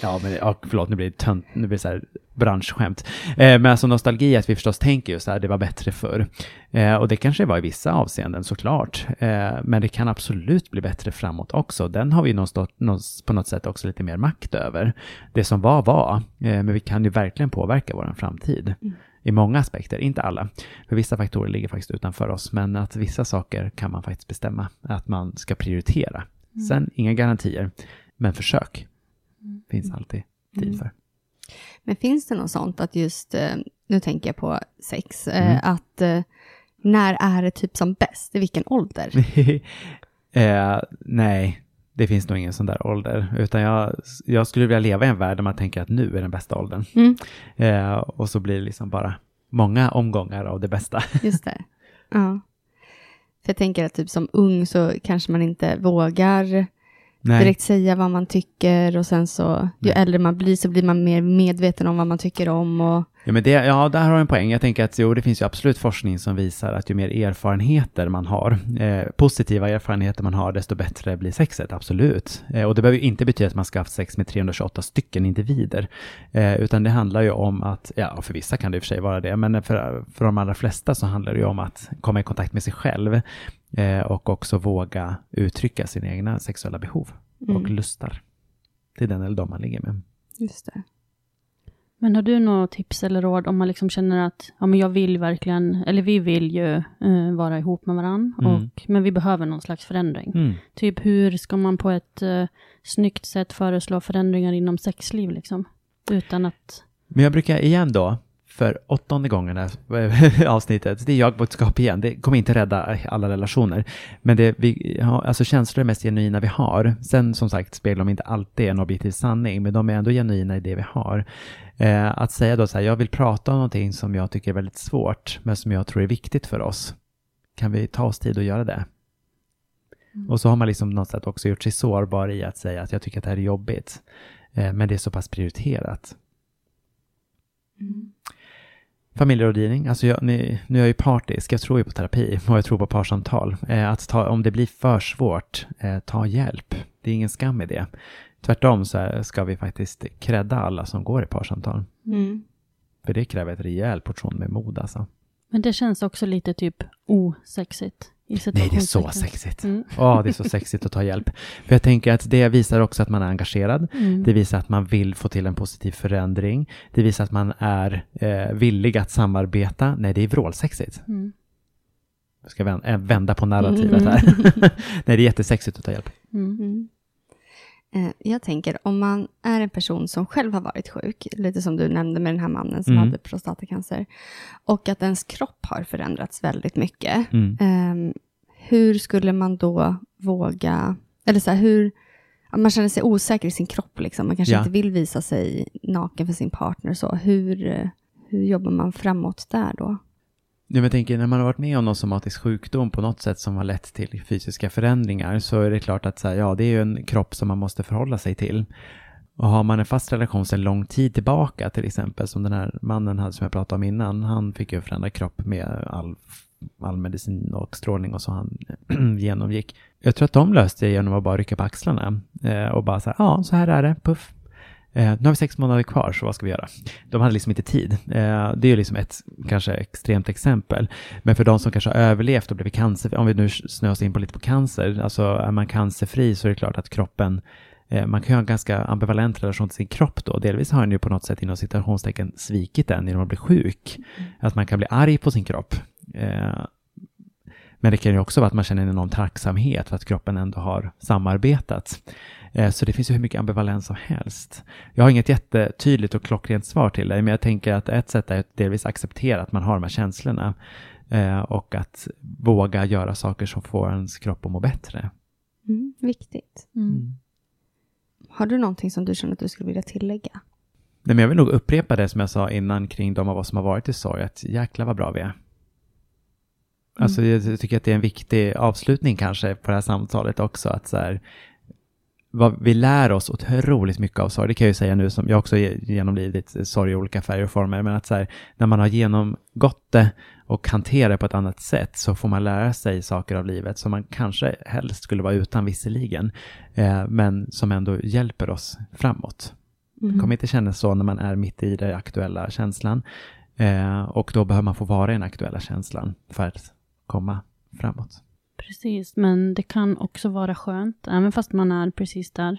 ja, men ja, förlåt, nu blir det tönt, nu blir det så här branschskämt. Eh, men alltså nostalgi, att vi förstås tänker ju så här, det var bättre förr. Eh, och det kanske var i vissa avseenden såklart, eh, men det kan absolut bli bättre framåt också. Den har vi någonstans, någonstans, på något sätt också lite mer makt över. Det som var, var, eh, men vi kan ju verkligen påverka vår framtid. I många aspekter, inte alla. För vissa faktorer ligger faktiskt utanför oss, men att vissa saker kan man faktiskt bestämma att man ska prioritera. Sen inga garantier, men försök finns alltid tid för. Men finns det något sånt att just, eh, nu tänker jag på sex, eh, Mm. att eh, när är det typ som bäst? I vilken ålder? [laughs] eh, nej, det finns nog ingen sån där ålder, utan jag, jag skulle vilja leva i en värld där man tänker att nu är den bästa åldern. Mm. Eh, och så blir det liksom bara många omgångar av det bästa. [laughs] Just det. Ja. För jag tänker att typ som ung så kanske man inte vågar Nej. direkt säga vad man tycker och sen så ju Nej. äldre man blir så blir man mer medveten om vad man tycker om och Ja, men det, ja, där har du en poäng. Jag tänker att jo, det finns ju absolut forskning som visar att ju mer erfarenheter man har, eh, positiva erfarenheter man har, desto bättre blir sexet, absolut. Eh, och det behöver ju inte betyda att man ska ha haft sex med 328 stycken individer, eh, utan det handlar ju om att, ja, för vissa kan det i och för sig vara det, men för, för de allra flesta så handlar det ju om att komma i kontakt med sig själv eh, och också våga uttrycka sina egna sexuella behov och lustar. till den eller de man ligger med. just det. Men har du några tips eller råd om man liksom känner att ja, men jag vill verkligen, eller vi vill ju eh, vara ihop med varandra, Mm. och, men vi behöver någon slags förändring. Mm. Typ hur ska man på ett eh, snyggt sätt föreslå förändringar inom sexliv liksom? Utan att... Men jag brukar igen då, för åttonde gången här [laughs] avsnittet, det är jag-budskap igen. Det kommer inte rädda alla relationer. Men det, vi, alltså känslor är mest genuina vi har. Sen som sagt speglar de inte alltid en objektiv sanning, men de är ändå genuina i det vi har. Eh, att säga då så här, jag vill prata om någonting som jag tycker är väldigt svårt, men som jag tror är viktigt för oss. Kan vi ta oss tid att göra det? Och så har man liksom något sätt också gjort sig sårbar i att säga att jag tycker att det här är jobbigt. Eh, men det är så pass prioriterat. Familjerådgivning, alltså jag, nu, nu är jag ju partisk, jag tror ju på terapi [laughs] och jag tror på parsamtal. Eh, att ta, om det blir för svårt, eh, ta hjälp. Det är ingen skam i det. Tvärtom så ska vi faktiskt credda alla som går i parsamtal. Mm. För det kräver ett rejäl portion med mod alltså. Men det känns också lite typ osexigt. Nej, det är så sexigt. Mm. Ja, det är så sexigt att ta hjälp. För jag tänker att det visar också att man är engagerad. Mm. Det visar att man vill få till en positiv förändring. Det visar att man är eh, villig att samarbeta. Nej, det är vrålsexigt. Mm. Jag ska vända, äh, vända på narrativet här. [laughs] Nej, det är jättesexigt att ta hjälp. Mm. Eh, Jag tänker om man är en person som själv har varit sjuk, lite som du nämnde med den här mannen som Mm. hade prostatacancer, och att ens kropp har förändrats väldigt mycket. Mm. Ehm, hur skulle man då våga, eller så här, hur, man känner sig osäker i sin kropp, liksom. man kanske Ja. inte vill visa sig naken för sin partner, så hur, hur jobbar man framåt där då? Ja, men jag tänker, när man har varit med om någon somatisk sjukdom på något sätt som har lett till fysiska förändringar så är det klart att så här, ja, det är ju en kropp som man måste förhålla sig till. Och har man en fast relation sedan lång tid tillbaka, till exempel som den här mannen hade som jag pratade om innan, han fick ju en förändrad kropp med all, all medicin och strålning och så han [clears throat] genomgick. Jag tror att de löste det genom att bara rycka på axlarna eh, och bara så här, ja, så här är det, puff. Eh, nu har vi sex månader kvar, så vad ska vi göra? De hade liksom inte tid. Eh, det är ju liksom ett kanske extremt exempel. Men för de som kanske har överlevt och blivit cancer, om vi nu snöar oss in på lite på cancer, alltså är man cancerfri så är det klart att kroppen eh, man kan ju ha en ganska ambivalent relation till sin kropp då. Delvis har den ju på något sätt inom citationstecken svikit den genom att bli sjuk. Att man kan bli arg på sin kropp. Eh, men det kan ju också vara att man känner en enorm tacksamhet för att kroppen ändå har samarbetat. Eh, Så det finns ju hur mycket ambivalens som helst. Jag har inget jättetydligt och klockrent svar till dig, men jag tänker att ett sätt är att delvis acceptera att man har de här känslorna. Eh, och att våga göra saker som får ens kropp att må bättre. Mm, viktigt. Mm. Har du någonting som du känner att du skulle vilja tillägga? Nej, men jag vill nog upprepa det som jag sa innan kring de av oss som har varit i sorg, att jäklar vad bra vi är. Alltså jag tycker att det är en viktig avslutning kanske på det här samtalet också, att så här, vad, vi lär oss otroligt mycket av sorg. Det kan jag ju säga nu som jag också ge- genomlidit sorg i olika färger och former. Men att så här, när man har genomgått det och hanterar det på ett annat sätt så får man lära sig saker av livet som man kanske helst skulle vara utan visserligen. Eh, men som ändå hjälper oss framåt. Det kommer inte kännas så när man är mitt i den aktuella känslan. Eh, och då behöver man få vara i den aktuella känslan för att komma framåt. Precis, men det kan också vara skönt, även fast man är precis där,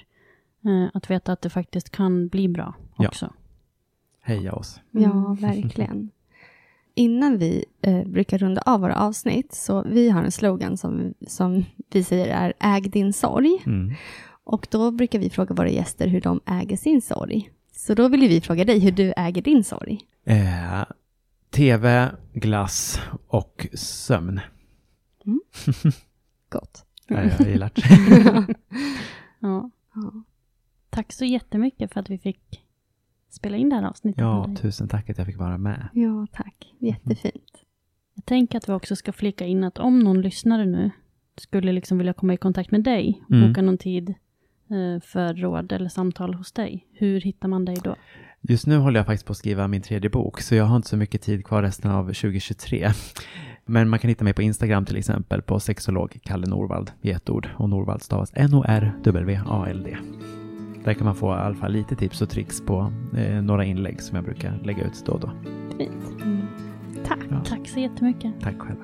eh, att veta att det faktiskt kan bli bra Ja. också. Heja oss. Ja, [laughs] verkligen. Innan vi eh, brukar runda av våra avsnitt, så vi har en slogan som, som vi säger är äg din sorg. Mm. Och då brukar vi fråga våra gäster hur de äger sin sorg. Så då vill vi fråga dig hur du äger din sorg. Eh, TV, glass och sömn. [laughs] Gott. Ja, jag gillar det. [laughs] [laughs] Ja. Ja. Tack så jättemycket för att vi fick spela in det här avsnittet Ja, tusen tack att jag fick vara med. ja, tack. Jättefint. Jag tänker att vi också ska flika in att om någon lyssnare nu skulle liksom vilja komma i kontakt med dig och Mm. boka någon tid eh, för råd eller samtal hos dig, hur hittar man dig då? Just nu håller jag faktiskt på att skriva min tredje bok, så jag har inte så mycket tid kvar resten av 2023. Men man kan hitta mig på Instagram till exempel på sexolog Kalle Norvald i ett ord. Och Norvald stavas N-O-R-W-A-L-D. Där kan man få i alla fall lite tips och tricks på eh, några inlägg som jag brukar lägga ut då och då. Fint. Tack. Ja. Tack så jättemycket. Tack själva.